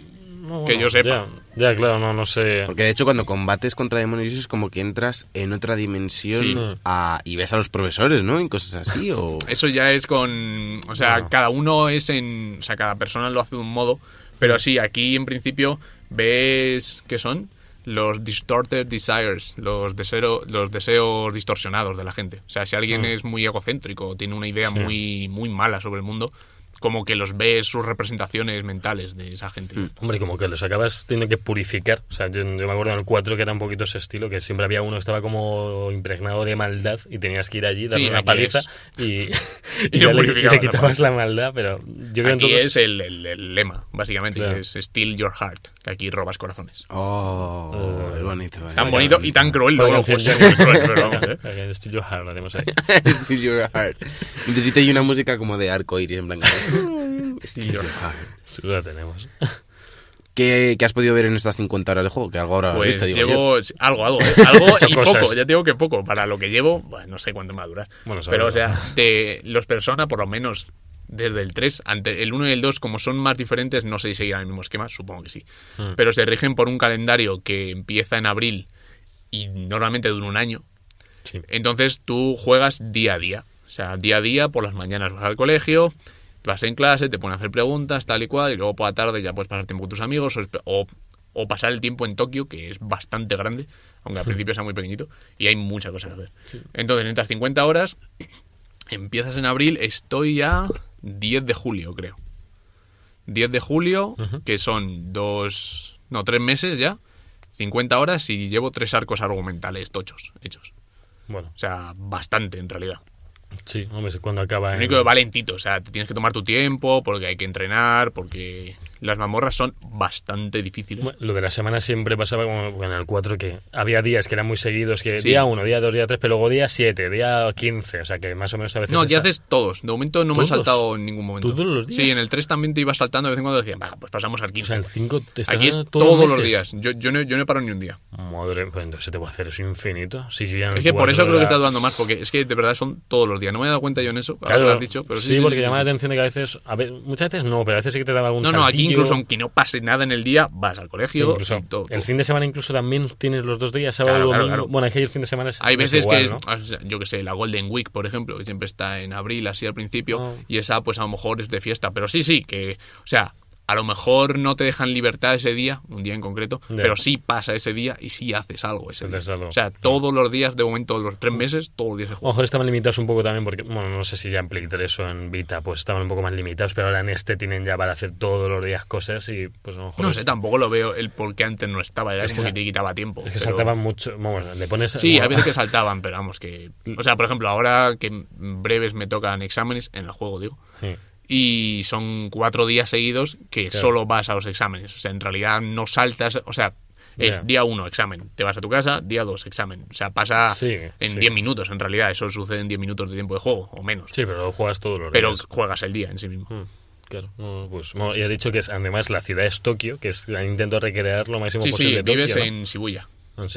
No, que no, yo sepa. Ya, ya, claro, no, no sé. Porque de hecho cuando combates contra demonios es como que entras en otra dimensión Sí. a- y ves a los profesores, ¿no? Y cosas así, o... Eso ya es con. O sea, Bueno. cada uno es en. O sea, cada persona lo hace de un modo. Pero sí, aquí en principio ves. ¿Qué son? Los distorted desires, los, deseo, los deseos distorsionados de la gente. O sea, si alguien Mm. es muy egocéntrico o tiene una idea Sí. muy, muy mala sobre el mundo, como que los ves sus representaciones mentales de esa gente. Hombre, como que los acabas teniendo que purificar. O sea, yo, yo me acuerdo en el 4 que era un poquito ese estilo, que siempre había uno que estaba como impregnado de maldad y tenías que ir allí, darle Sí, una paliza y, y Y le, purificabas, le quitabas la maldad, pero yo creo Aquí todos... es el, el- el lema, básicamente, Claro. que es Steal Your Heart, que aquí robas corazones. Oh, es bonito. eh. Tan bonito y tan cruel, luego pues, muy cruel, pero vamos, ¿eh? En Studio Hard lo haremos ahí. Steal your heart. Necesito ahí una música como de arco iris en blanco. Steal your heart. Sí, lo tenemos. ¿Qué, qué has podido ver en estas 50 horas de juego? Que algo ahora Pues visto, digo yo. llevo sí, algo, algo, ¿eh? algo y cosas. poco. Ya te digo que poco. Para lo que llevo, bueno, no sé cuánto me va a durar. Bueno, Pero, o sea, de los Persona, por lo menos desde el 3, ante el 1 y el 2, como son más diferentes, no sé si seguirán el mismo esquema, supongo que sí. Hmm. Pero se rigen por un calendario que empieza en abril y normalmente dura un año. Sí. Entonces tú juegas día a día. O sea, día a día, por las mañanas vas al colegio, vas en clase, te ponen a hacer preguntas, tal y cual, y luego por la tarde ya puedes pasar tiempo con tus amigos o, espe- o, o pasar el tiempo en Tokio, que es bastante grande, aunque al principio sea muy pequeñito, y hay muchas cosas que hacer. Entonces, entras 50 horas, empiezas en abril, estoy ya 10 de julio, creo. 10 de julio, que son dos, no, tres meses ya, 50 horas y llevo tres arcos argumentales tochos hechos. Bueno, O sea, bastante en realidad. Sí, hombre, cuando acaba Lo en- único que va lentito, o sea, te tienes que tomar tu tiempo porque hay que entrenar, porque las mazmorras son bastante difíciles. Bueno, Lo de la semana siempre pasaba como en el 4 que había días que eran muy seguidos, que Sí. día 1, día 2, día 3, pero luego día 7, día 15, o sea que más o menos a veces... No, ya haces todos. De momento no me ¿Todos? saltado en ningún momento. ¿Todos los días? Sí, en el 3 también te ibas saltando de vez en cuando decían, va, pues pasamos al O 15. sea, el 5 te Aquí es todos, los días. Yo, yo, no, yo no he parado ni un día. Madre, pues entonces se te puede hacer eso infinito. Sí, sí, Es que por eso creo que está dudando más, porque es que de verdad son todos los días. No me he dado cuenta yo en eso, ahora Claro, lo has dicho, pero sí. sí, porque llama la atención de que a veces, a muchas veces no, pero a veces sí que te daba algún No, no, aquí saltillo. Incluso aunque no pase nada en el día, vas al colegio Incluso y todo. el fin de semana incluso también tienes los dos días, sábado Claro, domingo. claro. Bueno, que el fin de semana es Hay es veces igual, que, yo que sé, la Golden Week, por ejemplo, que siempre está en abril, así al principio, Ah. y esa pues a lo mejor es de fiesta. Pero sí, sí, que, o sea, a lo mejor no te dejan libertad ese día, un día en concreto, pero sí pasa ese día y sí haces algo ese día. algo. O sea, todos los días, de momento, los tres meses, todos los días se A lo juega. mejor estaban limitados un poco también porque, bueno, no sé si ya en Play 3 o en Vita, pues estaban un poco más limitados, pero ahora en este tienen ya para hacer todos los días cosas y pues a lo mejor... No sé, tampoco lo veo el por qué antes no estaba, era Es como que te quitaba tiempo. Es que pero- saltaban mucho, vamos, le pones... Sí, bueno, hay veces que saltaban, pero vamos, que... O sea, por ejemplo, ahora que en breves me tocan exámenes, en el juego digo, Sí. Y son cuatro días seguidos que Claro. solo vas a los exámenes. O sea, en realidad no saltas, o sea, es día uno, examen, te vas a tu casa, día dos, examen. O sea, pasa Sí, en sí. 10 minutos, en realidad, eso sucede en 10 minutos de tiempo de juego, o menos. Sí, pero lo juegas todos los pero días. juegas el día en sí mismo. Mm, Claro, no, pues bueno, y has dicho que es, además la ciudad es Tokio, que es intento recrear lo máximo Sí, posible sí, Tokio, vives En Shibuya.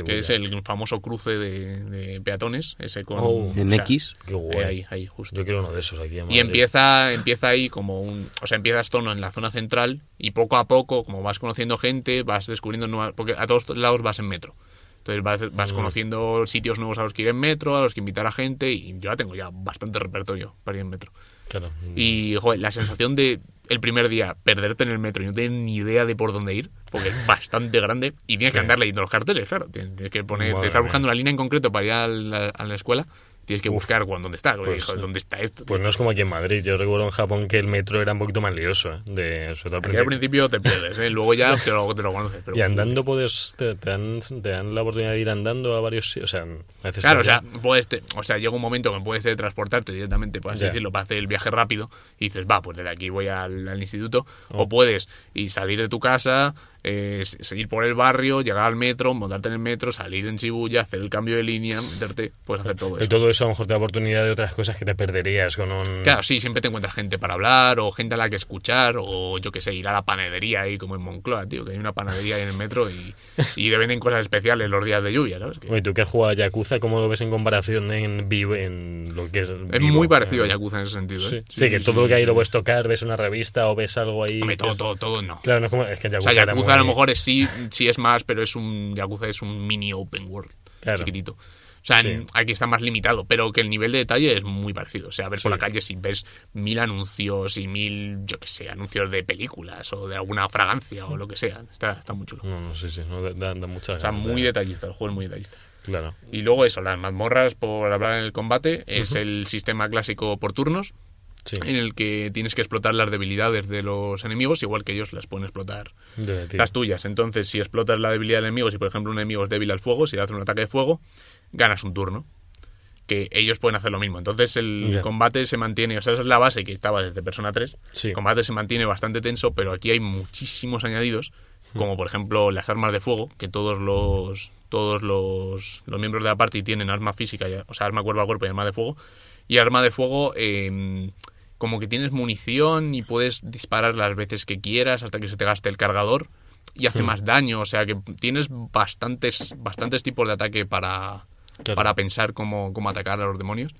Que es el famoso cruce de, de peatones, ese con... Oh. En o sea, X. Qué guay. eh, ahí, ahí, justo. Yo quiero uno de esos aquí en Y empieza, empieza ahí como un... O sea, empiezas tono en la zona central y poco a poco, como vas conociendo gente, vas descubriendo nuevas... Porque a todos lados vas en metro. Entonces vas, vas Mm. conociendo sitios nuevos a los que ir en metro, a los que invitar a gente y yo ya tengo ya bastante repertorio para ir en metro. Claro. Y, joder, la sensación de el primer día perderte en el metro y no tener ni idea de por dónde ir, porque es bastante grande y tienes que andar leyendo los carteles, claro. Tienes que poner, te estás mía. buscando una línea en concreto para ir a la, a la escuela, tienes que buscar cuándo- dónde está. Pues, ¿Dónde está esto? Pues no es como aquí en Madrid. Yo recuerdo en Japón que el metro era un poquito más lioso, ¿eh? De, sobre todo al principio. te pierdes, ¿eh? luego ya te lo, te lo conoces. Pero, Y andando puedes, te, te dan, te dan la oportunidad de ir andando a varios sitios. O sea, Claro, o sea, puedes te- o sea, llega un momento que puedes transportarte directamente, así Ya. decirlo, para hacer el viaje rápido y dices, va, pues desde aquí voy al, al instituto. Oh. O puedes y salir de tu casa, eh, seguir por el barrio, llegar al metro, montarte en el metro, salir en Shibuya, hacer el cambio de línea, meterte, puedes hacer todo Y eso. todo eso a lo mejor te da oportunidad de otras cosas que te perderías con un... Claro, sí, siempre te encuentras gente para hablar, o gente a la que escuchar, o yo que sé, ir a la panadería ahí como en Moncloa, tío, que hay una panadería ahí en el metro y, y te venden cosas especiales los días de lluvia, ¿sabes? Que- Oye, tú que has jugado a Yakuza, ¿cómo lo ves en comparación en vivo, en lo que es es muy parecido a Eh, Yakuza en ese sentido. Sí, ¿eh? sí, que todo lo que sí, hay sí. lo puedes tocar, ves una revista o ves algo ahí. Hombre, todo, todo, todo no. Claro, no es como. Es que O Yakuza, sea, era A lo mejor es, sí, sí es más, pero es un Yakuza es un mini open world, Claro. chiquitito. O sea, Sí. aquí está más limitado, pero que el nivel de detalle es muy parecido. O sea, ver por la calle si ves mil anuncios y mil, yo que sé, anuncios de películas o de alguna fragancia o lo que sea. Está, está muy chulo. No, no, sí, sí, no, da, da- muchas O sea, ganas muy de- detallista, el juego es muy detallista. Claro. Y luego eso, las mazmorras, por hablar en el combate, es el sistema clásico por turnos, Sí. en el que tienes que explotar las debilidades de los enemigos, igual que ellos las pueden explotar las tuyas. Entonces, si explotas la debilidad del enemigo, si por ejemplo un enemigo es débil al fuego, si le haces un ataque de fuego, ganas un turno. Que ellos pueden hacer lo mismo. Entonces el combate se mantiene, o sea, esa es la base que estaba desde Persona 3. Sí. El combate se mantiene bastante tenso, pero aquí hay muchísimos añadidos, Hmm. como por ejemplo las armas de fuego, que todos los todos los, los miembros de la party tienen arma física, o sea, arma cuerpo a cuerpo y arma de fuego. Y arma de fuego, eh, como que tienes munición y puedes disparar las veces que quieras hasta que se te gaste el cargador y hace más daño. O sea que tienes bastantes, bastantes tipos de ataque para, Claro. para pensar cómo, cómo atacar a los demonios.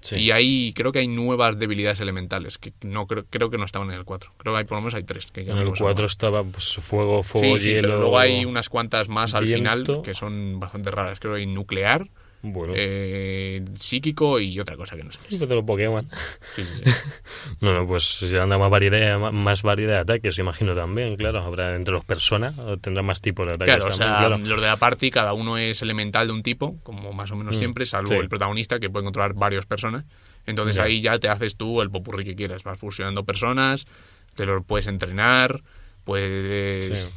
Sí. Y hay, creo que hay nuevas debilidades elementales que no creo, creo que no estaban en el 4. Creo que hay por lo menos hay tres. Que ya en el los 4 han- estaba pues, fuego, fuego, Sí, hielo. pero luego hay unas cuantas más al final que son bastante raras. Creo que hay nuclear Bueno. eh, psíquico y otra cosa que no sé qué es. De los Pokémon. Sí, sí, sí. No, no, pues si anda más variedad, más variedad de ataques, imagino también, claro. Habrá entre los personas, tendrá más tipos de ataques Claro, o sea, claro. los de la party, cada uno es elemental de un tipo, como más o menos Mm, siempre, salvo sí. el protagonista, que puede controlar varias personas. Entonces Ya. ahí ya te haces tú el popurrí que quieras. Vas fusionando personas, te lo puedes entrenar, puedes,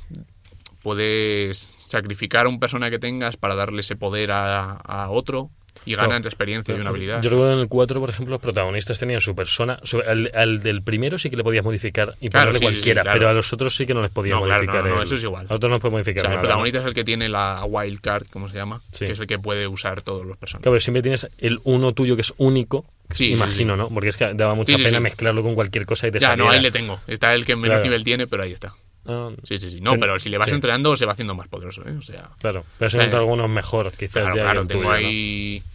puedes sacrificar a un persona que tengas para darle ese poder a, a otro y Claro. ganas experiencia y una habilidad. Yo recuerdo en el 4, por ejemplo, los protagonistas tenían su persona. su- al, al del primero sí que le podías modificar y Claro, ponerle sí, sí, sí, cualquiera, claro. pero a los otros sí que no les podías No, claro, modificar. no, no, el- eso es igual. A otros no puedes O modificar sea, el nada, ¿no? protagonista es el que tiene la wild card, ¿cómo se llama? Que es el que puede usar todos los personajes. Claro, pero siempre tienes el uno tuyo que es único, imagino. ¿no? Porque es que daba mucha pena mezclarlo con cualquier cosa y te Ya, no, saliera. ahí le tengo. Está el que menos nivel tiene, pero ahí está. Ah, Sí, sí, sí. No, Pero- pero si le vas sí. entrenando se va haciendo más poderoso, ¿eh? O sea, Claro, pero se Eh, algunos mejor, quizás claro, ya tengo ¿no?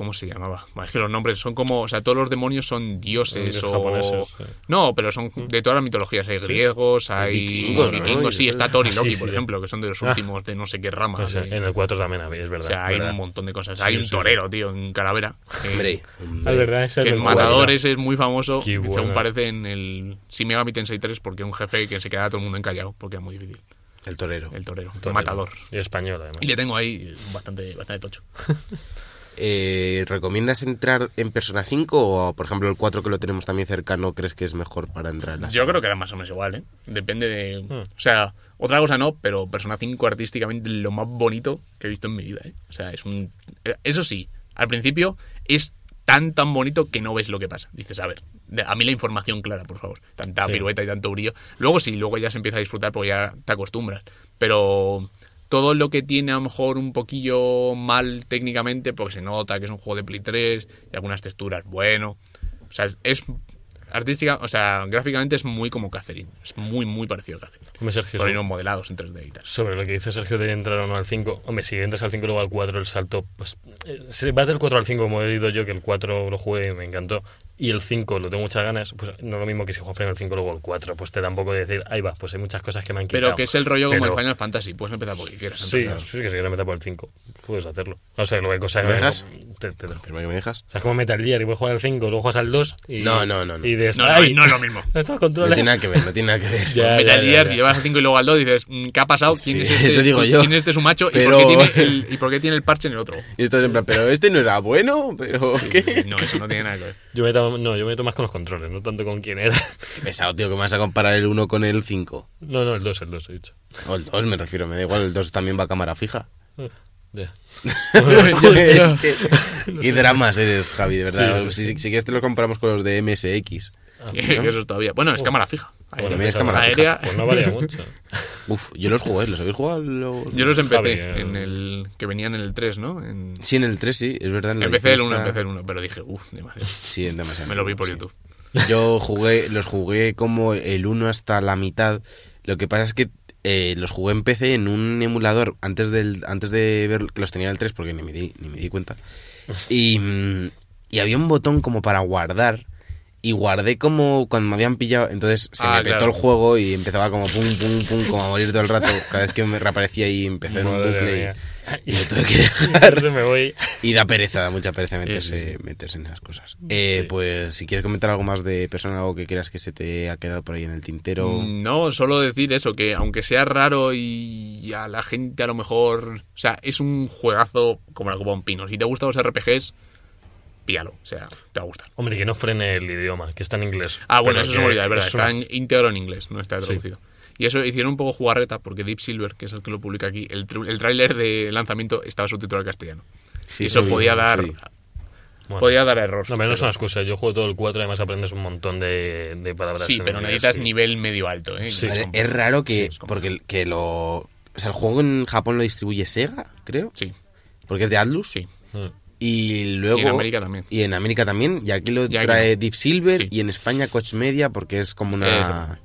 ¿Cómo se llamaba? Bueno, es que los nombres son como... O sea, todos los demonios son dioses o... japoneses, sí. No, pero son de todas las mitologías. Hay griegos, hay vikingos, vikingos, sí, está Thor y Ah, Loki, sí, por ejemplo, que son de los Ah. últimos de no sé qué rama. O sea, de- en el 4 también había, es verdad. O sea, hay verdad. un montón de cosas. Sí, hay un sí, sí. torero, tío, en Calavera. que- Hombre, Ah, es verdad, es que el matador ese es muy famoso, Qué bueno. según parece en el Shin Megami Tensei 3, porque un jefe que se quedaba todo el mundo encallado, porque era muy difícil. el torero. El torero, el Torero. matador. Y español, además. Y le tengo ahí bastante, bastante tocho. Eh, ¿Recomiendas entrar en Persona 5 o, por ejemplo, el 4 que lo tenemos también cercano, crees que es mejor para entrar en la Yo creo que era más o menos igual, ¿eh? Depende de... Hmm. O sea, otra cosa no, pero Persona 5 artísticamente lo más bonito que he visto en mi vida, ¿eh? O sea, es un... Eso sí, al principio es tan, tan bonito que no ves lo que pasa. Dices, a ver, a mí la información clara, por favor. Tanta Sí. pirueta y tanto brillo. Luego sí, luego ya se empieza a disfrutar porque ya te acostumbras. Pero todo lo que tiene a lo mejor un poquillo mal técnicamente, porque se nota que es un juego de Play 3 y algunas texturas, bueno. O sea, es, es artística, o sea, gráficamente es muy como Catherine. Es muy, muy parecido a Catherine. Hombre, Sergio, Por ahí sobre- no modelados en 3D y tal. sobre lo que dice Sergio de entrar o no al 5. Hombre, si entras al 5 y luego al 4, el salto. Pues, eh, vas del 4 al 5, como he ido yo, que el 4 lo jugué y me encantó, y el 5 lo tengo muchas ganas, pues no es lo mismo que si juegas primero el 5 y luego el 4. Pues te da un poco de decir, ahí va, pues hay muchas cosas que me han quitado. Pero que es el rollo como Pero- el Final Fantasy. Puedes empezar porque quieras. Sí, empezar. sí, que si quieres meter por el 5, puedes hacerlo. O sea, luego hay cosas ¿Me que dejas? te, te- ¿Firma que me dejas? O sea, es como Metal Gear y puedes jugar al 5, luego juegas al 2 y... No, no, no, no. Y dices, No, no, ¡ay! no es lo mismo. No tiene nada que ver, no tiene nada que ver. Ya, Metal Gear, si llevas al 5 y luego al 2, dices, mm, ¿qué ha pasado? ¿Quién Sí, es este? eso digo yo. ¿Quién es este su macho? Pero- ¿Y, por qué tiene el, ¿Y por qué tiene el parche en el otro? Y esto es en plan, pero este no era bueno, pero ¿qué? No, eso no tiene nada que ver. Yo me meto, no, yo me meto más con los controles, no tanto con quién era. Qué pesado, tío, que me vas a comparar el 1 con el 5. No, no, el 2, el 2 he dicho. O el 2 me refiero, me da igual, el 2 también va a cámara fija. Ya. es que... Y dramas eres, Javi, de verdad. Sí, sí, si, si quieres te lo comparamos con los de MSX. Ah, Que eso es todavía. Bueno, es Uf. cámara fija. bueno, también es pues, cámara aérea. Pues no valía mucho. Uf, yo los jugué, ¿los habéis jugado? Los- Yo los empecé en el que venían en el 3, ¿no? En... Sí, en el 3 sí, es verdad. en Empecé el edición 1, está- empecé el 1, pero dije, uff, demasiado. Sí, en demasiado. Me lo vi por sí. YouTube. Yo jugué, los jugué como el 1 hasta la mitad. Lo que pasa es que eh, los jugué en PC en un emulador antes del antes de ver que los tenía en el 3 porque ni me di, ni me di cuenta. Y, y había un botón como para guardar. Y guardé como cuando me habían pillado. Entonces se Ah, me petó claro. el juego y empezaba como pum, pum, pum, como a morir todo el rato. Cada vez que me reaparecía y empecé en un bucle. Y, y lo tuve que dejar. me voy. Y da pereza, da mucha pereza meterse, Sí, sí, meterse en esas cosas. Eh, Sí. Pues si quieres comentar algo más de persona, algo que creas que se te ha quedado por ahí en el tintero. Mm, No, solo decir eso, que aunque sea raro y a la gente a lo mejor... O sea, es un juegazo como la Copa de un Pino. Si te gustan los RPGs, píalo. O sea, te va a gustar. Hombre, que no frene el idioma, que está en inglés. Ah, bueno, eso se me olvidó, es verdad. es Está en- íntegro en inglés, no está Sí. traducido. Y eso hicieron un poco jugarreta, porque Deep Silver, que es el que lo publica aquí, el, el tráiler de lanzamiento estaba subtitulado al castellano. Sí, y eso sí, podía dar... sí. Bueno. Podía dar error. No, pero no es una excusa. Yo juego todo el 4 y además aprendes un montón de, de palabras. Sí, pero necesitas sí. nivel medio alto, ¿eh? Sí, Es es raro que. Sí, es porque el- que lo. O sea, el juego en Japón lo distribuye Sega, creo. Sí, Porque es de Atlus. sí. Y luego. Y en América también. Y en América también. Y aquí lo Y aquí trae no. Deep Silver. Sí. Y en España Coach Media, porque es como una.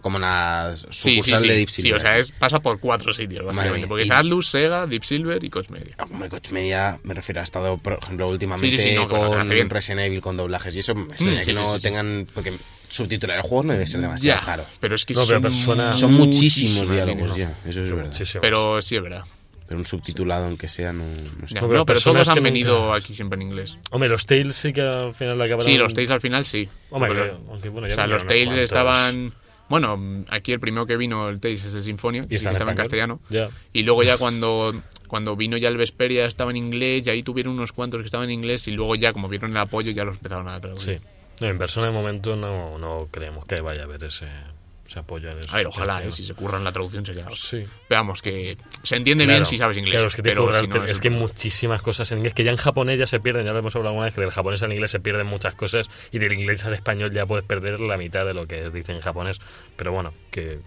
Como una Sí, sí, sucursal sí. de Deep Sí, Silver. o sea, es, pasa por cuatro sitios, básicamente. Porque es Atlus, Sega, Deep Silver y Coach Media. Ah, Hombre, Coach Media, me refiero, ha estado, por ejemplo, últimamente Sí, sí, sí, no, con. Resident Evil con doblajes y eso me extraña Mm, sí, que sí, no sí, sí. tengan. Porque subtitular el juego no debe ser demasiado Ya, caro. pero es que No, pero son, Persona- Son muchísimos diálogos ya, eso es verdad. Pero sí es verdad. Pero un subtitulado, aunque sea, no, no. Ya, No, no, pero pero todos han venido nunca- aquí siempre en inglés. Hombre, los Tales sí que al final acabaron... Sí, los Tales al final sí. Hombre, que- aunque bueno, o ya sea, vendieron los Tales cuantos. estaban... Bueno, aquí el primero que vino, el Tales, es el Sinfonia, Y sí que estaba en castellano. Y luego ya cuando, cuando vino ya el Vesperia estaba en inglés, y ahí tuvieron unos cuantos que estaban en inglés, y luego ya como vieron el apoyo ya los empezaron a traducir. Sí. No, en persona de momento no, no creemos que vaya a haber ese, ese apoyo en eso. A ver, ojalá, eh, si se curran la traducción sería... Sí. Veamos, que se entiende Claro, bien si sabes inglés. Claro, es que, pero si no, es el que muchísimas cosas en inglés que ya en japonés ya se pierden. Ya lo hemos hablado alguna vez que del japonés al inglés se pierden muchas cosas y del inglés al español ya puedes perder la mitad de lo que dice en japonés. Pero bueno, que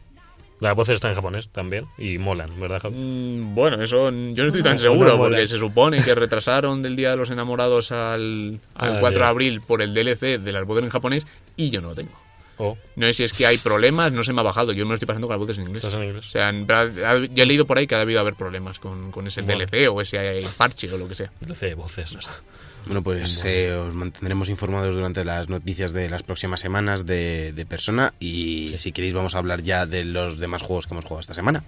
las voces están en japonés también y molan, ¿verdad, Javi? Mm, Bueno, eso yo no estoy tan No, seguro, no porque se supone que retrasaron del Día de los Enamorados al, al Ah, 4 de abril por el DLC de las voces en japonés y yo no lo tengo. O No sé si es que hay problemas, no se me ha bajado, yo me lo estoy pasando con las voces en inglés. estás en O inglés. sea, en verdad, ha- ya he leído por ahí que ha debido haber problemas con, con ese Bueno. DLC o ese parche o lo que sea. DLC, voces. Bueno, pues eh, os mantendremos informados durante las noticias de las próximas semanas de, de persona y si queréis vamos a hablar ya de los demás juegos que hemos jugado esta semana.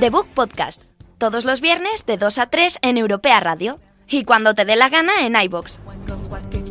The Book Podcast. Todos los viernes de 2 a 3 en Europea Radio. Y cuando te dé la gana en iBox. Cause what keeps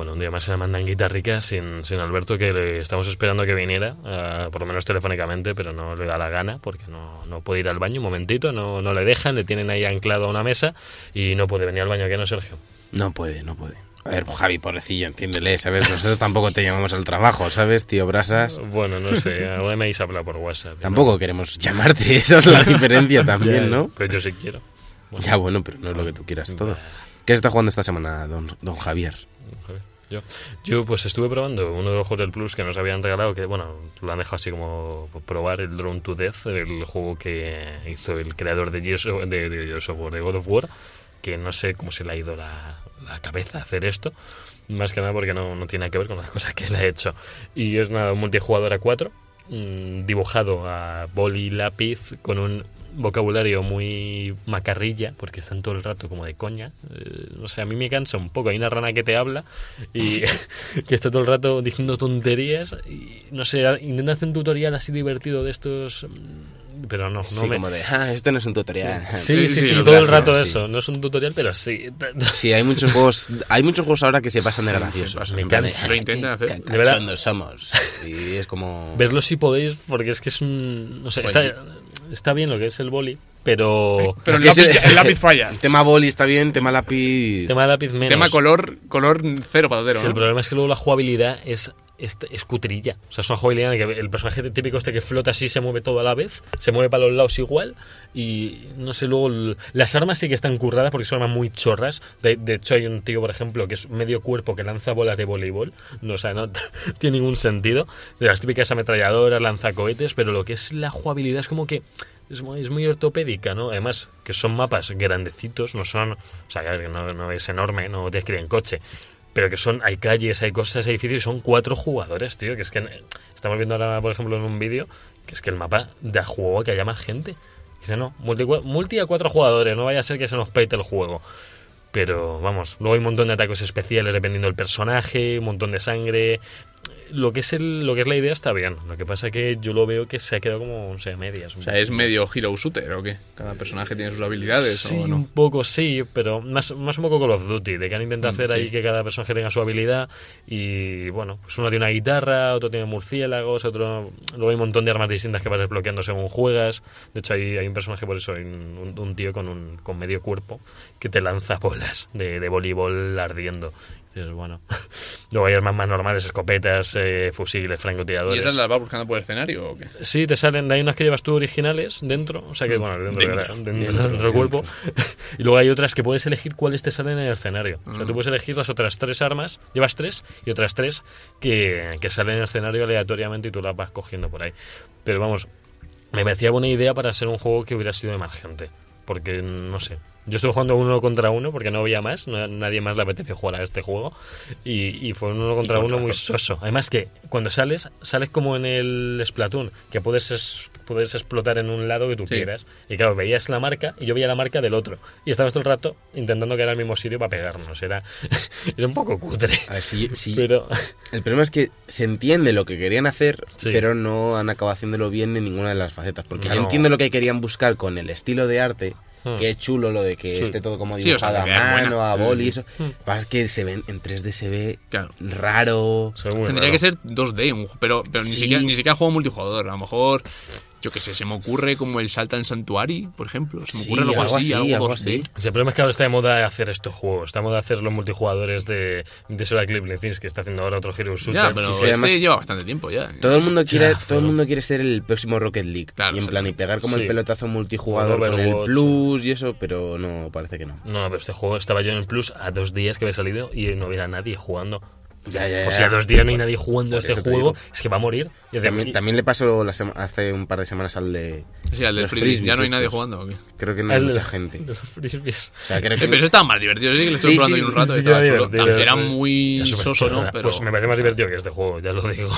Bueno, un día más en la mandanguita rica sin, sin Alberto, que le estamos esperando que viniera, ah, por lo menos telefónicamente, pero no le da la gana porque no, no puede ir al baño un momentito, no, no le dejan, le tienen ahí anclado a una mesa y no puede venir al baño, ¿qué no, Sergio? No puede, no puede. A ver, Javi, pobrecillo, entiéndele, ¿sabes? Nosotros tampoco te llamamos al trabajo, ¿sabes, tío Brasas? Bueno, no sé, ahora me habéis hablado por WhatsApp. ¿no? Tampoco queremos llamarte, esa es la diferencia también, ¿no? Pero yo sí quiero. Bueno, Ya, bueno, pero no es lo que tú quieras todo. ¿Qué se está jugando esta semana, don, don Javier? Joder, Yo, yo pues estuve probando uno de los juegos del Plus que nos habían regalado, que bueno, lo han dejado así como probar, el Drone to Death, el juego que hizo el creador de Gears of, de, of God of War, que no sé cómo se le ha ido la, la cabeza hacer esto, más que nada porque no, no tiene que ver con las cosas que él ha hecho. Y es nada, un multijugador a cuatro, mm, dibujado a boli lápiz con un vocabulario muy macarrilla, porque están todo el rato como de coña. Eh, no sé, a mí me cansa un poco. Hay una rana que te habla y que está todo el rato diciendo tonterías. Y no sé, intenta hacer un tutorial así divertido de estos. Pero no, no sí, me. como de, ah, esto no es un tutorial. Sí, sí, Sí, sí, sí, lo todo el rato sí. eso. No es un tutorial, pero sí. Sí, hay muchos juegos, hay muchos juegos ahora que se pasan de graciosos. pasan. Me En plan de, cansa. Lo intentan "Qué hacer. De verdad. somos. Y es como... Verlo si podéis, porque es que es un. No sé, está, bien lo que es el boli, pero. Pero el lápiz, el lápiz falla. El tema boli está bien, tema lápiz... tema lápiz menos. Tema color, color cero patatero. Sí, ¿no? el problema es que luego la jugabilidad es, es, es cutrilla. O sea, es una que el personaje típico este que flota así se mueve todo a la vez, se mueve para los lados igual y no sé, luego las armas sí que están curradas porque son armas muy chorras. De, de hecho hay un tío, por ejemplo, que es medio cuerpo que lanza bolas de voleibol. No, o sea, no tiene ningún sentido. De las típicas ametralladoras, lanzacohetes, pero lo que es la jugabilidad es como que es muy, es ortopédica, ¿no? Además, que son mapas grandecitos, no son... O sea, no, es enorme, no tienes que coche. Pero que son, hay calles, hay cosas, hay edificios y son cuatro jugadores, tío. Que es que estamos viendo ahora, por ejemplo, en un vídeo, que es que el mapa da juego a que haya más gente. Dice, no, multi, multi a cuatro jugadores, no vaya a ser que se nos peite el juego. Pero vamos, luego hay un montón de ataques especiales dependiendo del personaje, un montón de sangre. Lo que es el, lo que es la idea está bien. Lo que pasa es que yo lo veo que se ha quedado como, no sé, a medias. O sea, ¿es medio hero shooter o qué? Cada personaje tiene sus habilidades Sí, o un no. poco sí, pero más, más un poco Call of Duty, de que han intentado Mm, hacer ahí que cada personaje tenga su habilidad y bueno, pues uno tiene una guitarra, otro tiene murciélagos, otro... Luego hay un montón de armas distintas que vas desbloqueando según juegas. De hecho hay, hay un personaje por eso, un, un- un tío con, un, con medio cuerpo que te lanza bolas de, de voleibol ardiendo. Dices, bueno. Luego hay armas más normales, escopetas, eh, fusiles, francotiradores. ¿Y esas las vas buscando por el escenario o qué? Sí, te salen, hay unas que llevas tú originales dentro, o sea que, bueno, dentro, Dentro. de la- dentro, dentro del cuerpo. y luego hay otras que puedes elegir cuáles te salen en el escenario. O sea, tú puedes elegir las otras tres armas, llevas tres, y otras tres que, que salen en el escenario aleatoriamente y tú las vas cogiendo por ahí. Pero vamos, me parecía buena idea para ser un juego que hubiera sido emergente. Porque, no sé, yo estuve jugando uno contra uno porque no había más, no- nadie más le apeteció jugar a este juego. Y, y fue un uno contra uno muy soso. Además que cuando sales, sales como en el Splatoon, que puedes, es- puedes explotar en un lado que tú Sí. quieras. Y claro, veías la marca y yo veía la marca del otro. Y estabas todo el rato intentando quedar al mismo sitio para pegarnos. Era, era un poco cutre. A ver, si, si- Pero El problema es que se entiende lo que querían hacer, Sí. pero no han acabado haciéndolo bien en ninguna de las facetas. Porque No. yo entiendo lo que querían buscar con el estilo de arte, Hmm. que es chulo lo de que Sí. esté todo como Sí, o sea, dibujado a buena. mano, a boli y eso. Hmm. Lo que pasa es que se ven, en 3D se ve Claro. raro. según Tendría que ser 2D, un- pero, pero ni, siquiera, ni siquiera juego multijugador. A lo mejor, yo que sé, se me ocurre como el Salta en Sanctuary, por ejemplo. Se me Sí, ocurre algo, algo así, algo algo 2D. así. El problema es que ahora está de moda hacer estos juegos. Está de moda hacer los multijugadores de, de Sora Clip que está haciendo ahora otro Hero Shooter. Ya, pero sí, sí, este además- lleva bastante tiempo ya. Todo el mundo quiere, Ya, todo pero- el mundo quiere ser el próximo Rocket League. Claro, y en plan, y pegar como Sí. el pelotazo multijugador O el con el plus y eso, pero no, parece que no. No, pero este juego estaba yo en el Plus a dos días que había salido y no había nadie jugando. Ya, ya, O ya. sea, dos días no hay nadie jugando a Por este juego. Es que va a morir. También, también le pasó la hace un par de semanas al de. Sí, al del frisbee. Ya no hay nadie estos. jugando. ¿o qué? Creo que no hay mucha gente. de los frisbees. O sea, creo Eh, que. pero eso estaba más divertido. Sí que le estoy Sí, probando sí, un rato. sí, y estaba chulo. También Era muy soso, ¿no? Pero... Pues me parece más divertido que este juego, ya lo digo.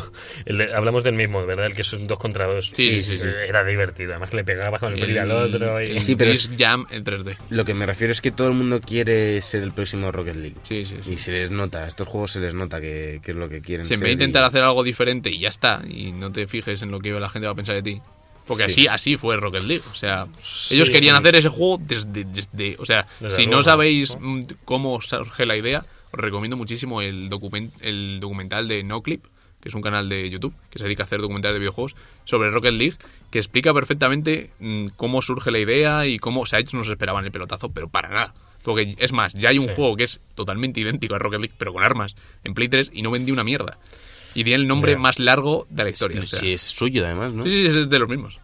El de- hablamos del mismo, ¿verdad? El que son dos contra dos. Sí, sí, sí, sí. Era divertido. Además que le pegaba con el al otro. Y... el Sí, pero Disc Jam en 3D. Lo que me refiero es que todo el mundo quiere ser el próximo Rocket League. Sí, sí, sí. Y se les nota, a estos juegos se les nota que, que es lo que quieren Si en ser. vez de intentar y- hacer algo diferente y ya está, y no te fijes en lo que la gente va a pensar de ti. Porque Sí. así, así fue Rocket League. O sea, ellos querían hacer ese juego desde. desde o sea, Desde si luego, no sabéis ¿no? mm, cómo surge la idea, os recomiendo muchísimo el, document, el documental de NoClip, que es un canal de YouTube que se dedica a hacer documentales de videojuegos sobre Rocket League, que explica perfectamente mm, cómo surge la idea y cómo. O sea, ellos no se esperaban el pelotazo, pero para nada. Porque es más, ya hay un Sí. juego que es totalmente idéntico a Rocket League, pero con armas, en Play 3 y no vendí una mierda. Y tiene el nombre Ya. más largo de la historia. o sea. Si es suyo, además, ¿no? Sí, sí, es de los mismos.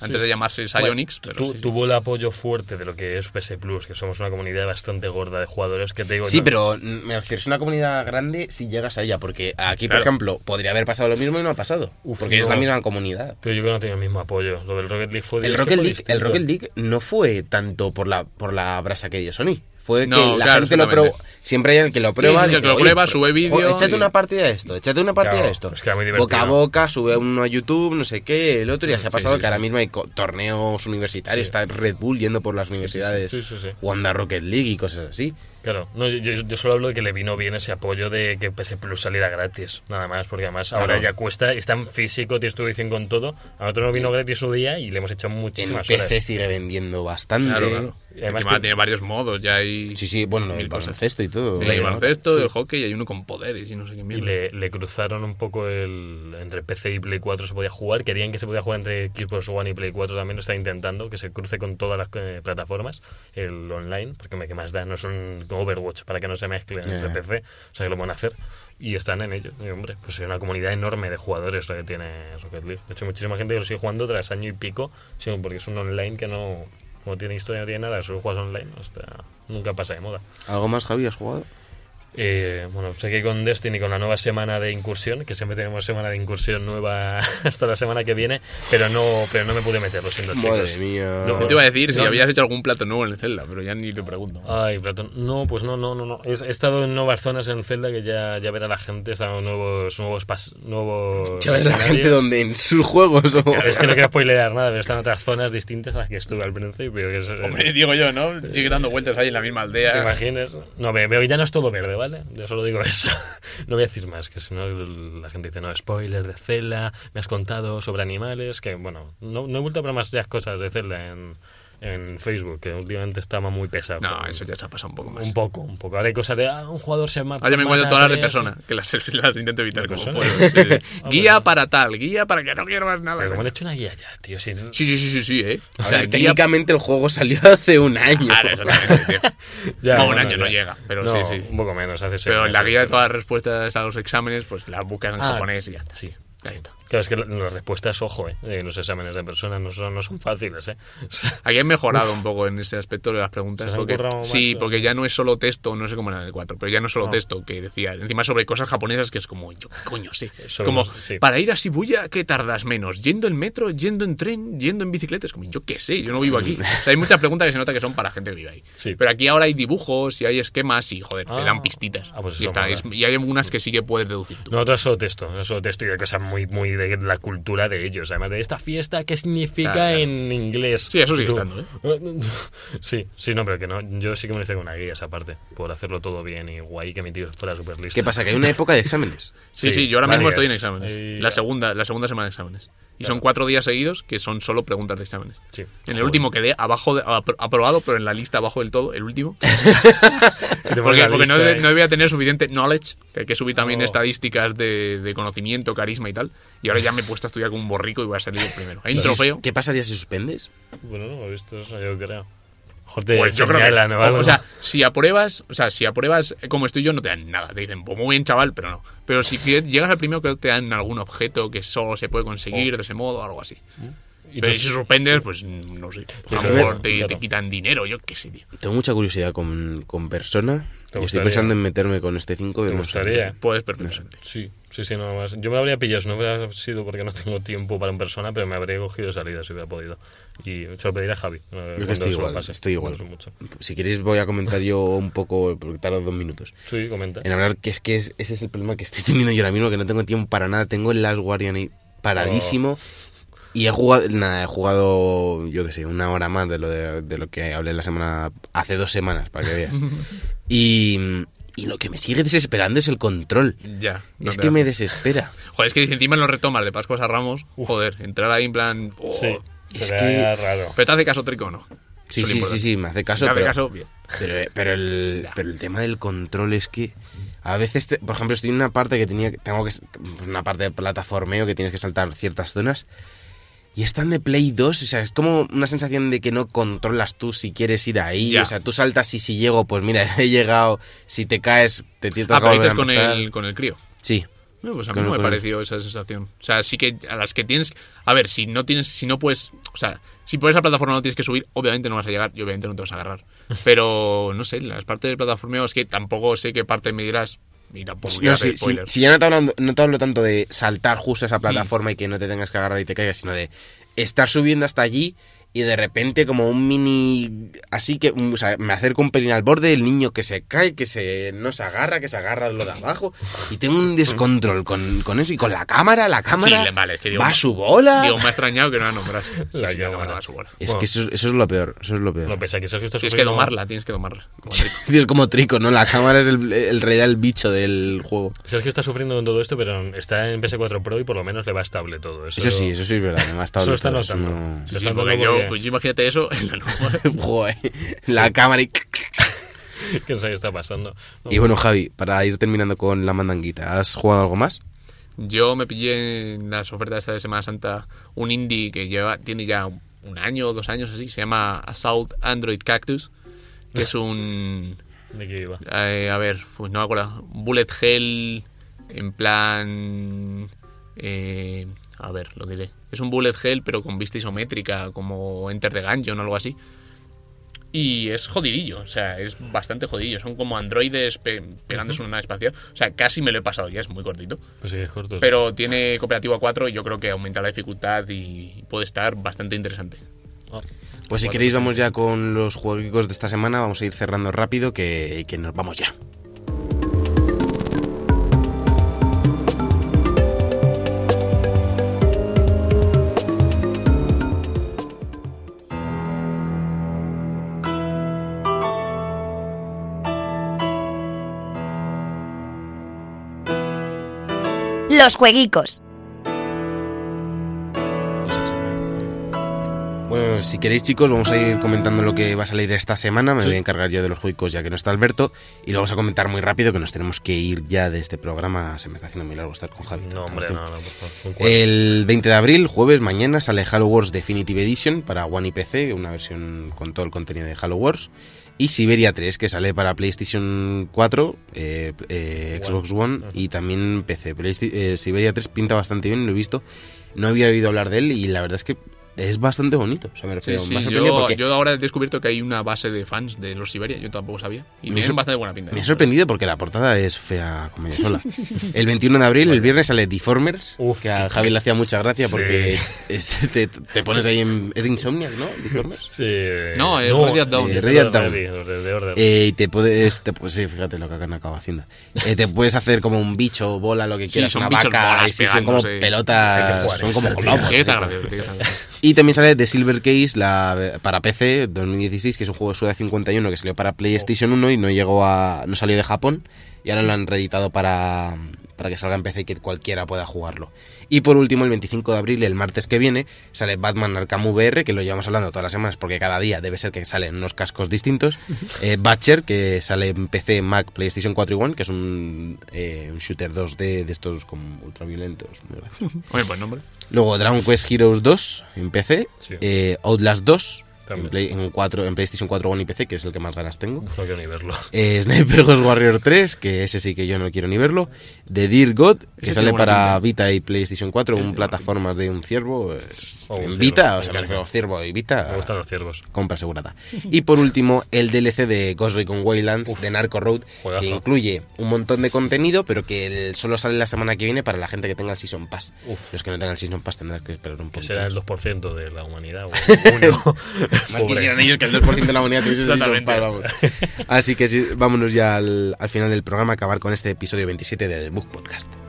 Antes Sí. de llamarse Psyonix, pero Tu- sí, sí. Tuvo el apoyo fuerte de lo que es PS Plus, que somos una comunidad bastante gorda de jugadores que te digo. Sí, no- pero mm, me refiero, es una comunidad grande si llegas a ella, porque aquí, Claro. por ejemplo, podría haber pasado lo mismo y no ha pasado, Uf, porque es no. la misma comunidad. Pero yo creo que no tenía el mismo apoyo. Lo del Rocket League fue El Rocket, League, el. Rocket League no fue tanto por la, por la brasa que dio Sony. Fue No, que la claro, gente lo probó. Siempre hay el que lo prueba. sí, el que lo "Oye, prueba, sube vídeo Échate y- una partida de esto, échate una partida Claro, de esto. es que era muy divertido. boca a boca, sube uno a YouTube, no sé qué, el otro. Ya se ha pasado que ahora mismo hay torneos universitarios, está Red Bull yendo por las universidades sí, sí, sí. jugando a Rocket League y cosas así. Claro, no, yo, yo- solo hablo de que le vino bien ese apoyo de que PS Plus saliera gratis, nada más, porque además ahora ya cuesta, está en físico, tienes tu edición con todo. A nosotros nos vino gratis su día y le hemos hecho En muchísimas PC horas. sigue vendiendo bastante. Claro, claro. Y Y además Encima te- tiene varios modos, ya hay... Sí, sí, bueno, el baloncesto y todo. Sí, ¿no? baloncesto, Sí. el hockey y hay uno con poderes y no sé qué Y mierda. le, le cruzaron un poco el. Entre PC y Play 4 se podía jugar. Querían que se podía jugar entre Xbox One y Play 4 también. Lo está intentando, que se cruce con todas las eh, plataformas. El online, porque me que más da, no es un como Overwatch para que no se mezclen Ya. entre PC. O sea que lo van a hacer. Y están en ello. Y hombre, pues hay una comunidad enorme de jugadores la que tiene Rocket League. De hecho, muchísima gente que lo sigue jugando tras año y pico. Sí, porque es un online que no. Como tiene historia, no tiene nada, solo juegas online. Hasta, nunca pasa de moda. ¿Algo más, Javi, has jugado? Eh, bueno, sé que con Destiny, con la nueva semana de incursión, que siempre tenemos semana de incursión nueva hasta la semana que viene, pero no, pero no me pude meter, lo siento, Madre chicos. mía. No, ¿Qué te iba a decir? Si No. habías hecho algún plato nuevo en el Zelda, pero ya ni te pregunto. Ay, Platón. No, pues no, no, no, no. He, he estado en nuevas zonas en Zelda que ya, ya verá la gente, he estado en nuevos, nuevos, pas- nuevos Ya la gente donde en sus juegos o... Es que no quiero spoilear nada, pero están otras zonas distintas a las que estuve al principio. Que es, Hombre, digo yo, ¿no? Sigue dando vueltas ahí en la misma ¿Te aldea. imaginas? No, que ya no es todo verde, ¿vale? Yo solo digo eso. No voy a decir más, que si no la gente dice, no, spoiler de Zelda, me has contado sobre animales, que bueno, no, no he vuelto a ver más ya cosas de Zelda en, en Facebook, que últimamente estaba muy pesado. No, con- eso ya se ha pasado un poco más. Un poco, un poco. Ahora hay cosas de, ah, un jugador se mata. Ahora me encuentro todas las de persona, que las, las intento evitar ¿De como puedo. Sí, sí. Ah, guía para tal, guía para que no quiero más nada. Pero como han hecho una guía ya, tío. Si, Sí, sí, sí, sí, sí, ¿eh? O sea, ver, guía... técnicamente el juego salió hace un año. Claro, exactamente, tío. Ya, no, un año no ya. llega, pero No, sí, sí. Un poco menos, hace seis Pero en la guía de todas las respuestas a los exámenes, pues las buscas en Ah, japonés y ya está. Sí. Ahí está. Claro, es que la- las respuestas, ojo, eh, de los exámenes de personas no son, no son fáciles, ¿eh? Aquí han mejorado un poco en ese aspecto de las preguntas. ¿Se han Porque, más, sí, eh? porque ya no es solo texto, no sé cómo era en el 4, pero ya no es solo Ah. texto, que decía, encima sobre cosas japonesas que es como, yo, ¿qué coño, sí. Sobre como, sí. para ir a Shibuya, ¿qué tardas menos? ¿Yendo en metro, yendo en tren, yendo en bicicleta? Es como, yo qué sé, yo no vivo aquí. O sea, hay muchas preguntas que se nota que son para gente que vive ahí. Sí. Pero aquí ahora hay dibujos y hay esquemas y, joder, te Ah. dan pistitas. Ah, pues y, eso está, es- y hay algunas que sí que puedes deducir tú. No, otras solo texto, no solo texto y de cosas muy, muy de la cultura de ellos. Además de esta fiesta, ¿qué significa Claro, claro. en inglés? Sí, eso sigue Tú- estando, ¿eh? Sí, sí, no, pero que no. Yo sí que me hice con una guía esa parte, por hacerlo todo bien y guay, que mi tío fuera súper listo. ¿Qué pasa? Que hay una época de exámenes. Sí, Sí, sí, yo ahora mismo estoy en exámenes. Y- La segunda, la segunda semana de exámenes. Y Claro. son cuatro días seguidos que son solo preguntas de exámenes. Sí. En el último quedé abajo, de- apro- aprobado, pero en la lista abajo del todo, el último. Porque, no, lista ahí. no voy a tener suficiente knowledge, que hay que subir también Oh. estadísticas de, de conocimiento, carisma y tal. Y ahora ya me he puesto a estudiar como un borrico y voy a salir el primero. Hay un ¿Y trofeo. ¿Qué pasaría si suspendes? Bueno, no he visto eso, yo creo. Pues yo creo que, señalan o sea, si apruebas, o sea, si apruebas como estoy yo, no te dan nada. Te dicen, pues muy bien, chaval, pero no. Pero si llegas al primero, creo que te dan algún objeto que solo se puede conseguir Oh. de ese modo o algo así. Y Pero tú- si suspendes, pues no sé. Sí, A sí, lo mejor te, claro. te quitan dinero, yo qué sé, tío. Tengo mucha curiosidad con, con Persona. ¿Te Y estoy pensando en meterme con este 5. ¿Te vemos a ver. gustaría? Puedes perfectamente. Sí, sí, sí, nada más. Yo me lo habría pillado, no hubiera sido porque no tengo tiempo para en persona, pero me habría cogido salida si hubiera podido. Y se lo pediré a Javi. Yo estoy igual, pase. estoy igual. Mucho. Si queréis voy a comentar yo un poco, porque tardo dos minutos. Sí, comenta. En hablar que es que es- ese es el problema que estoy teniendo yo ahora mismo, que no tengo tiempo para nada. Tengo el Last Guardian ahí paradísimo. Y he jugado, nada, he jugado, yo qué sé, una hora más de lo, de, de lo que hablé la semana, hace dos semanas, para que veas. y, y lo que me sigue desesperando es el control. Ya. no es que da. me desespera. Joder, es que encima lo retomas de Pascuas a Ramos. Joder, entrar ahí en plan. oh. Sí, es que- raro. Pero te hace caso Trico no. Sí, sí, sí, sí, me hace caso. te hace pero, caso, bien. pero, pero el, pero el tema del control es que a veces, te- por ejemplo, estoy en una parte que tenía, tengo que, pues, una parte de plataformeo que tienes que saltar ciertas zonas y están de Play 2, o sea, es como una sensación de que no controlas tú si quieres ir ahí, Ya. o sea, tú saltas y si llego, pues mira, he llegado, si te caes, te tienes Ah, pero con el, con el crío. Sí, No, pues a mí no me pareció esa sensación. O sea, sí que a las que tienes. A ver, si no tienes, si no puedes. O sea, si por esa plataforma no tienes que subir, obviamente no vas a llegar y obviamente no te vas a agarrar. Pero no sé, las partes de plataformeo es que tampoco sé qué parte me dirás y tampoco No, si, si- ya no te, hablo, no te hablo tanto de saltar justo a esa plataforma y que no te tengas que agarrar y te caigas, sino de estar subiendo hasta allí y de repente como un mini... Así que, o sea, me acerco un pelín al borde, el niño que se cae, que se no se agarra, que se agarra lo de abajo y tengo un descontrol con, con eso y con la cámara, la cámara Sí, vale, es que digo, va a su bola. Digo, me ha extrañado que no la nombras. Sí, La sí, la cámara. va a su bola. es Bueno. que eso, eso es lo peor, eso es lo peor. No, pese a que Sergio está Tienes que sufriendo- domarla, tienes que domarla. Es como trico, ¿no? La cámara es el, el realidad el bicho del juego. Sergio está sufriendo con todo esto, pero está en PS4 Pro y por lo menos le va estable todo. Eso, Eso sí, eso sí es verdad. Me ha estado Eso está eso notando. Pues imagínate eso en la. Joder, la cámara y... no sé qué está pasando. No, Y bueno, Javi, para ir terminando con la mandanguita, ¿has jugado algo más? Yo me pillé en las ofertas esta de Semana Santa un indie que lleva tiene ya un año o dos años así, se llama Assault Android Cactus, que es un... ¿De qué iba? eh, a ver, pues no me acuerdo, bullet hell en plan... eh, a ver, lo diré. Es un bullet hell pero con vista isométrica, como Enter the Gungeon o algo así. Y es jodidillo, o sea, es bastante jodidillo. Son como androides pe- pegándose en una espacial. O sea, casi me lo he pasado ya, es muy cortito. Pues sí, es corto. Pero tiene cooperativo a 4 y yo creo que aumenta la dificultad y puede estar bastante interesante. Ah, Pues si queréis vamos ya con los juegos de esta semana, vamos a ir cerrando rápido que, que nos vamos ya. Los jueguicos. no Bueno, si queréis chicos, vamos a ir comentando lo que va a salir esta semana. Me voy a encargar yo de los juegos ya que no está Alberto. Y lo vamos a comentar muy rápido que nos tenemos que ir ya de este programa. Se me está haciendo muy largo estar con Javi. No, hombre, tiempo. no, no, por favor. Un cuarto. El 20 de abril, jueves, mañana, sale Halo Wars Definitive Edition para One y PC, una versión con todo el contenido de Halo Wars. Y Siberia 3, que sale para PlayStation 4, eh, eh. Xbox One y también PC. Eh, Siberia 3 pinta bastante bien, lo he visto. No había oído hablar de él y la verdad es que es bastante bonito. O sea, me Sí, refiero, sí, me ha sorprendido yo, porque yo ahora he descubierto que hay una base de fans de los Siberia, yo tampoco sabía. Y Me tienen bastante buena pinta. me ha sorprendido porque la portada es fea como ella sola. El 21 de abril, el viernes, sale Deformers, Uf, que a Javi le hacía mucha gracia Sí. porque es- te, te pones ahí en... Es de Insomniac, ¿no? Deformers. Sí. No, es Radiant Dawn. es de Radiant los Dawn. Ready, los de, de Order. Eh, y te puedes, te, pues sí, fíjate lo que han acabado haciendo. Eh, te puedes hacer como un bicho, bola, lo que Sí, quieras, son una vaca, bolas y sí, son como pelotas, son como globos. Y también sale The Silver Case la, para PC 2016, que es un juego de Suda 51 que salió para PlayStation 1 y no llegó a no salió de Japón. Y ahora lo han reeditado para, para que salga en PC y que cualquiera pueda jugarlo. Y por último, el 25 de abril, el martes que viene, sale Batman Arkham VR, que lo llevamos hablando todas las semanas porque cada día debe ser que salen unos cascos distintos. Eh, Batcher, que sale en PC, Mac, PlayStation 4 y One, que es un, eh, un shooter 2D de estos como ultraviolentos. muy buen nombre. Luego Dragon Quest Heroes 2 en PC, Sí. eh, Outlast 2 También. En, Play- en, 4, en PlayStation 4 One y PC, que es el que más ganas tengo. Uf, no quiero ni verlo. Eh, Sniper Ghost Warrior 3, que ese sí que yo no quiero ni verlo. The Dear God, que sale para. Vita y PlayStation 4, Ese un plataformas de un ciervo. eh, Oh, en Vita, o sea, me refiero ciervo y Vita. Me gustan los ciervos. Compra asegurada. Y por último, el DLC de Ghost Recon Wildlands de Narco Road, juegazo. que incluye un montón de contenido, pero que solo sale la semana que viene para la gente que tenga el Season Pass. Uf. Los que no tengan el Season Pass tendrán que esperar un poco. será el 2% de la humanidad. o uno. Más quisieran ellos que el 2% de la humanidad tuviese. Así que sí, vámonos ya al, al final del programa, acabar con este episodio 27 del Book Podcast.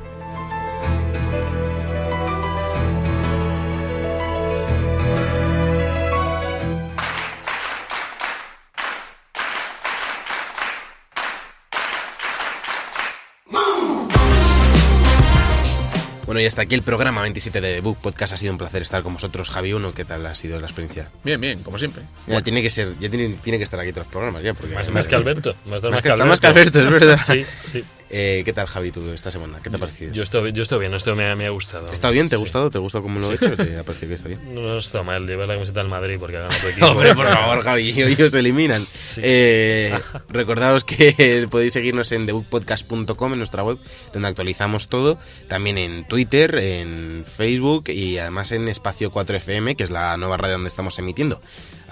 Y hasta aquí el programa 27 de Book Podcast. Ha sido un placer estar con vosotros, Javi Uno. ¿Qué tal ha sido la experiencia? Bien, bien, como siempre. Ya tiene que ser, ya tiene, tiene que estar aquí todos los programas ya, porque Más, más que Alberto. Más, Más que- está más que Alberto, es verdad. Sí, sí. Eh, ¿Qué tal, Javi, tú esta semana? ¿Qué te ha parecido? Yo estoy, yo estoy bien, esto me, ha- me ha gustado. ¿Está bien? ¿Te ha Sí. gustado? ¿Te ha gustado cómo lo he hecho? ¿Te ha parecido que está bien? No está mal llevar la camiseta al Madrid porque ha ganado tu equipo. Hombre, por favor, Javi, hoy os eliminan. Eh, recordaos que podéis seguirnos en thebookpodcast.com, en nuestra web, donde actualizamos todo. También en Twitter, en Facebook y además en Espacio 4FM, que es la nueva radio donde estamos emitiendo.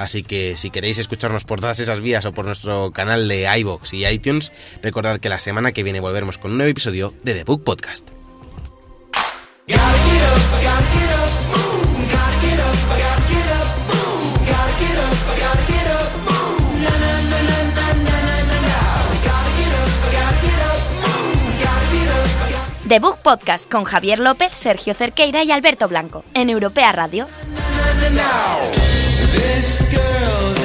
Así que si queréis escucharnos por todas esas vías o por nuestro canal de iBox y iTunes, recordad que la semana que viene volveremos con un nuevo episodio de The Book Podcast. The Book Podcast con Javier López, Sergio Cerqueira y Alberto Blanco en Europea Radio. This girl